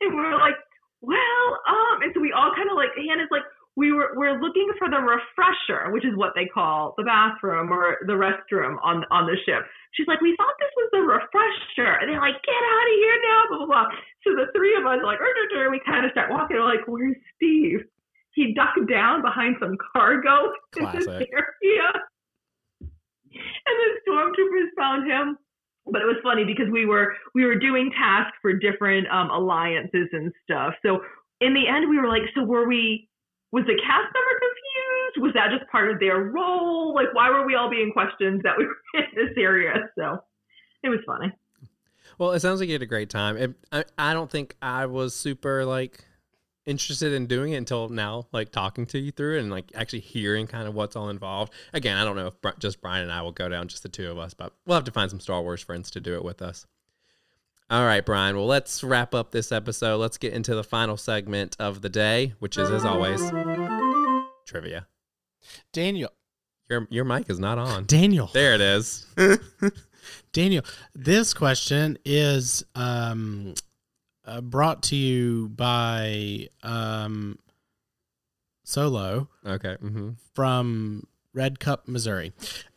And we were like, well, um, and so we all kind of like, Hannah's like, we were we're looking for the refresher, which is what they call the bathroom or the restroom on on the ship. She's like, we thought this was the refresher, and they're like, get out of here now, blah blah blah. So the three of us are like, we kind of start walking. We're like, where's Steve? He ducked down behind some cargo in this Classic. area, and the stormtroopers found him. But it was funny because we were we were doing tasks for different um, alliances and stuff. So in the end, we were like, so were we? Was the cast member confused? Was that just part of their role? Like, why were we all being questioned that we were in this area? So it was funny. Well, it sounds like you had a great time. It, I, I don't think I was super like interested in doing it until now, like talking to you through it and like actually hearing kind of what's all involved. Again, I don't know if just Brian and I will go down, just the two of us, but we'll have to find some Star Wars friends to do it with us. All right, Brian. Well, let's wrap up this episode. Let's get into the final segment of the day, which is, as always, trivia. Daniel. Your your mic is not on. Daniel. There it is. Daniel, this question is um, uh, brought to you by um, Solo okay. hmm from Red Cup, Missouri.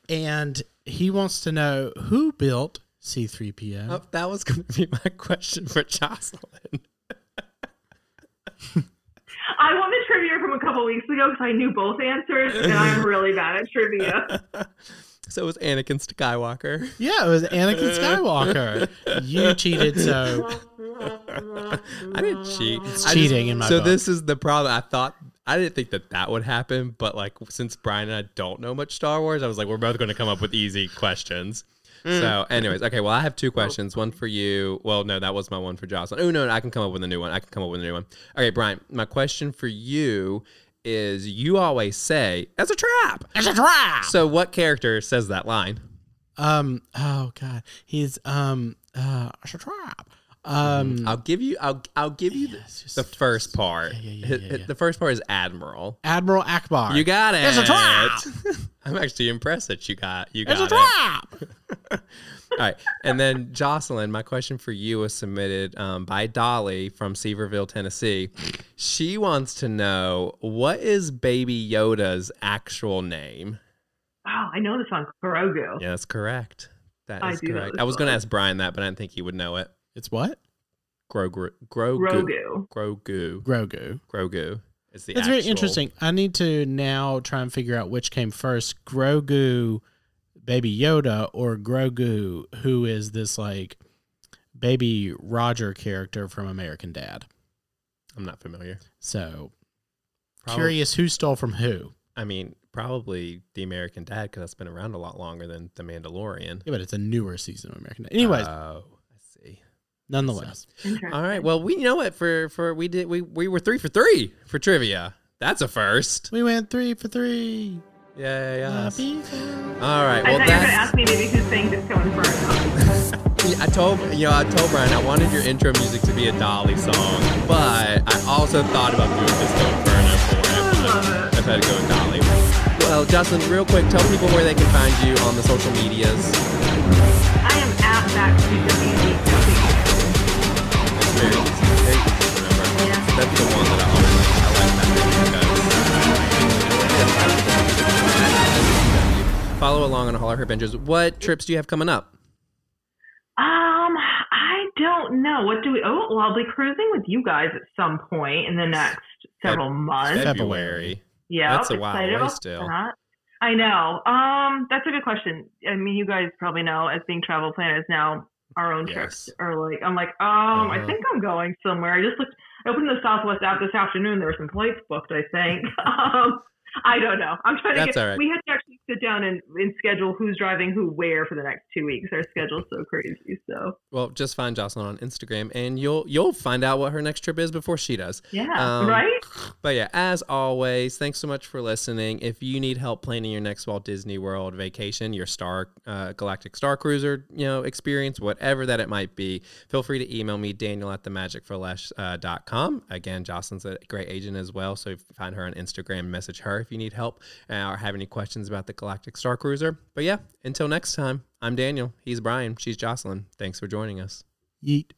And he wants to know who built C3PO. Oh, that was going to be my question for Jocelyn. I won the trivia from a couple weeks ago because I knew both answers, and I'm really bad at trivia. so it was Anakin Skywalker. Yeah, it was Anakin Skywalker. you cheated, so I didn't cheat. It's I cheating in my So book. this is the problem. I thought I didn't think that that would happen, but like since Brian and I don't know much Star Wars, I was like, we're both going to come up with easy questions. Mm. So, anyways, okay. Well, I have two questions. One for you. Well, no, that was my one for Jocelyn. Oh no, no, I can come up with a new one. I can come up with a new one. Okay, Brian. My question for you is: You always say "It's a trap." it's a trap. So, what character says that line? Um. Oh God. He's um. Uh. It's a trap. Um. I'll give you. I'll. I'll give you the, the first part. yeah, yeah, Hit- yeah, yeah. The first part is Admiral. Admiral Ackbar. You got it. It's a trap. I'm actually impressed that you got. You It's got a it. trap. All right. And then Jocelyn, my question for you was submitted um, by Dolly from Sevierville, Tennessee. She wants to know what is Baby Yoda's actual name? Oh, I know this on Grogu. Yeah, that's correct. That is I is do know correct. I was going to ask Brian that, but I didn't think he would know it. It's what? Grogu. Grogu. Grogu. Grogu. Grogu. Grogu. Is the That's very interesting. I need to now try and figure out which came first: Grogu, Baby Yoda, or Grogu, who is this like baby Roger character from American Dad. I'm not familiar. So Probably- curious who stole from who. I mean, probably the American Dad because that's been around a lot longer than the Mandalorian. Yeah, but it's a newer season of American Dad. Anyways, Oh, I see. Nonetheless, Interesting. All right. Well, we you know what for for we did we we were three for three for trivia. That's a first. we went three for three. Yeah, yeah, yeah. Happy for- All right. I Well, thought you were going to ask me maybe who's who sang Disco Inferno. I told you know I told Brian I wanted your intro music to be a Dolly song, but I also thought about doing Disco Inferno for it. I love it. I've had to go with Dolly. Well, Justin, real quick, tell people where they can find you on the social medias. I am at Backstreet the Music. It's very easy. Very easy to remember. Yeah. That's the one that I always like. I like that because follow along on all our binges. What trips do you have coming up? Um, I don't know. What do we? Oh, well, I'll be cruising with you guys at some point in the next several months. February. Yeah, That's a while away still. that. I know. Um, that's a good question. I mean, you guys probably know as being travel planners now, our own trips Yes. are like. I'm like, um, I Uh-huh. think I'm going somewhere. I just looked. I opened the Southwest app this afternoon. There were some flights booked. I think. um, I don't know. I'm trying to That's get. all right. We had to actually sit down and, and schedule who's driving who where for the next two weeks. Our schedule's so crazy. So Well, just find Jocelyn on Instagram, and you'll you'll find out what her next trip is before she does. yeah, Um, right. But yeah, as always, thanks so much for listening. If you need help planning your next Walt Disney World vacation, your Star uh, Galactic Star Cruiser, you know, experience, whatever that it might be, feel free to email me, Daniel at themagicforless.com. Again, Jocelyn's a great agent as well, so find her on Instagram, message her if you need help uh, or have any questions about the Galactic Star Cruiser. But yeah, until next time, I'm Daniel. He's Brian. She's Jocelyn. Thanks for joining us. Yeet.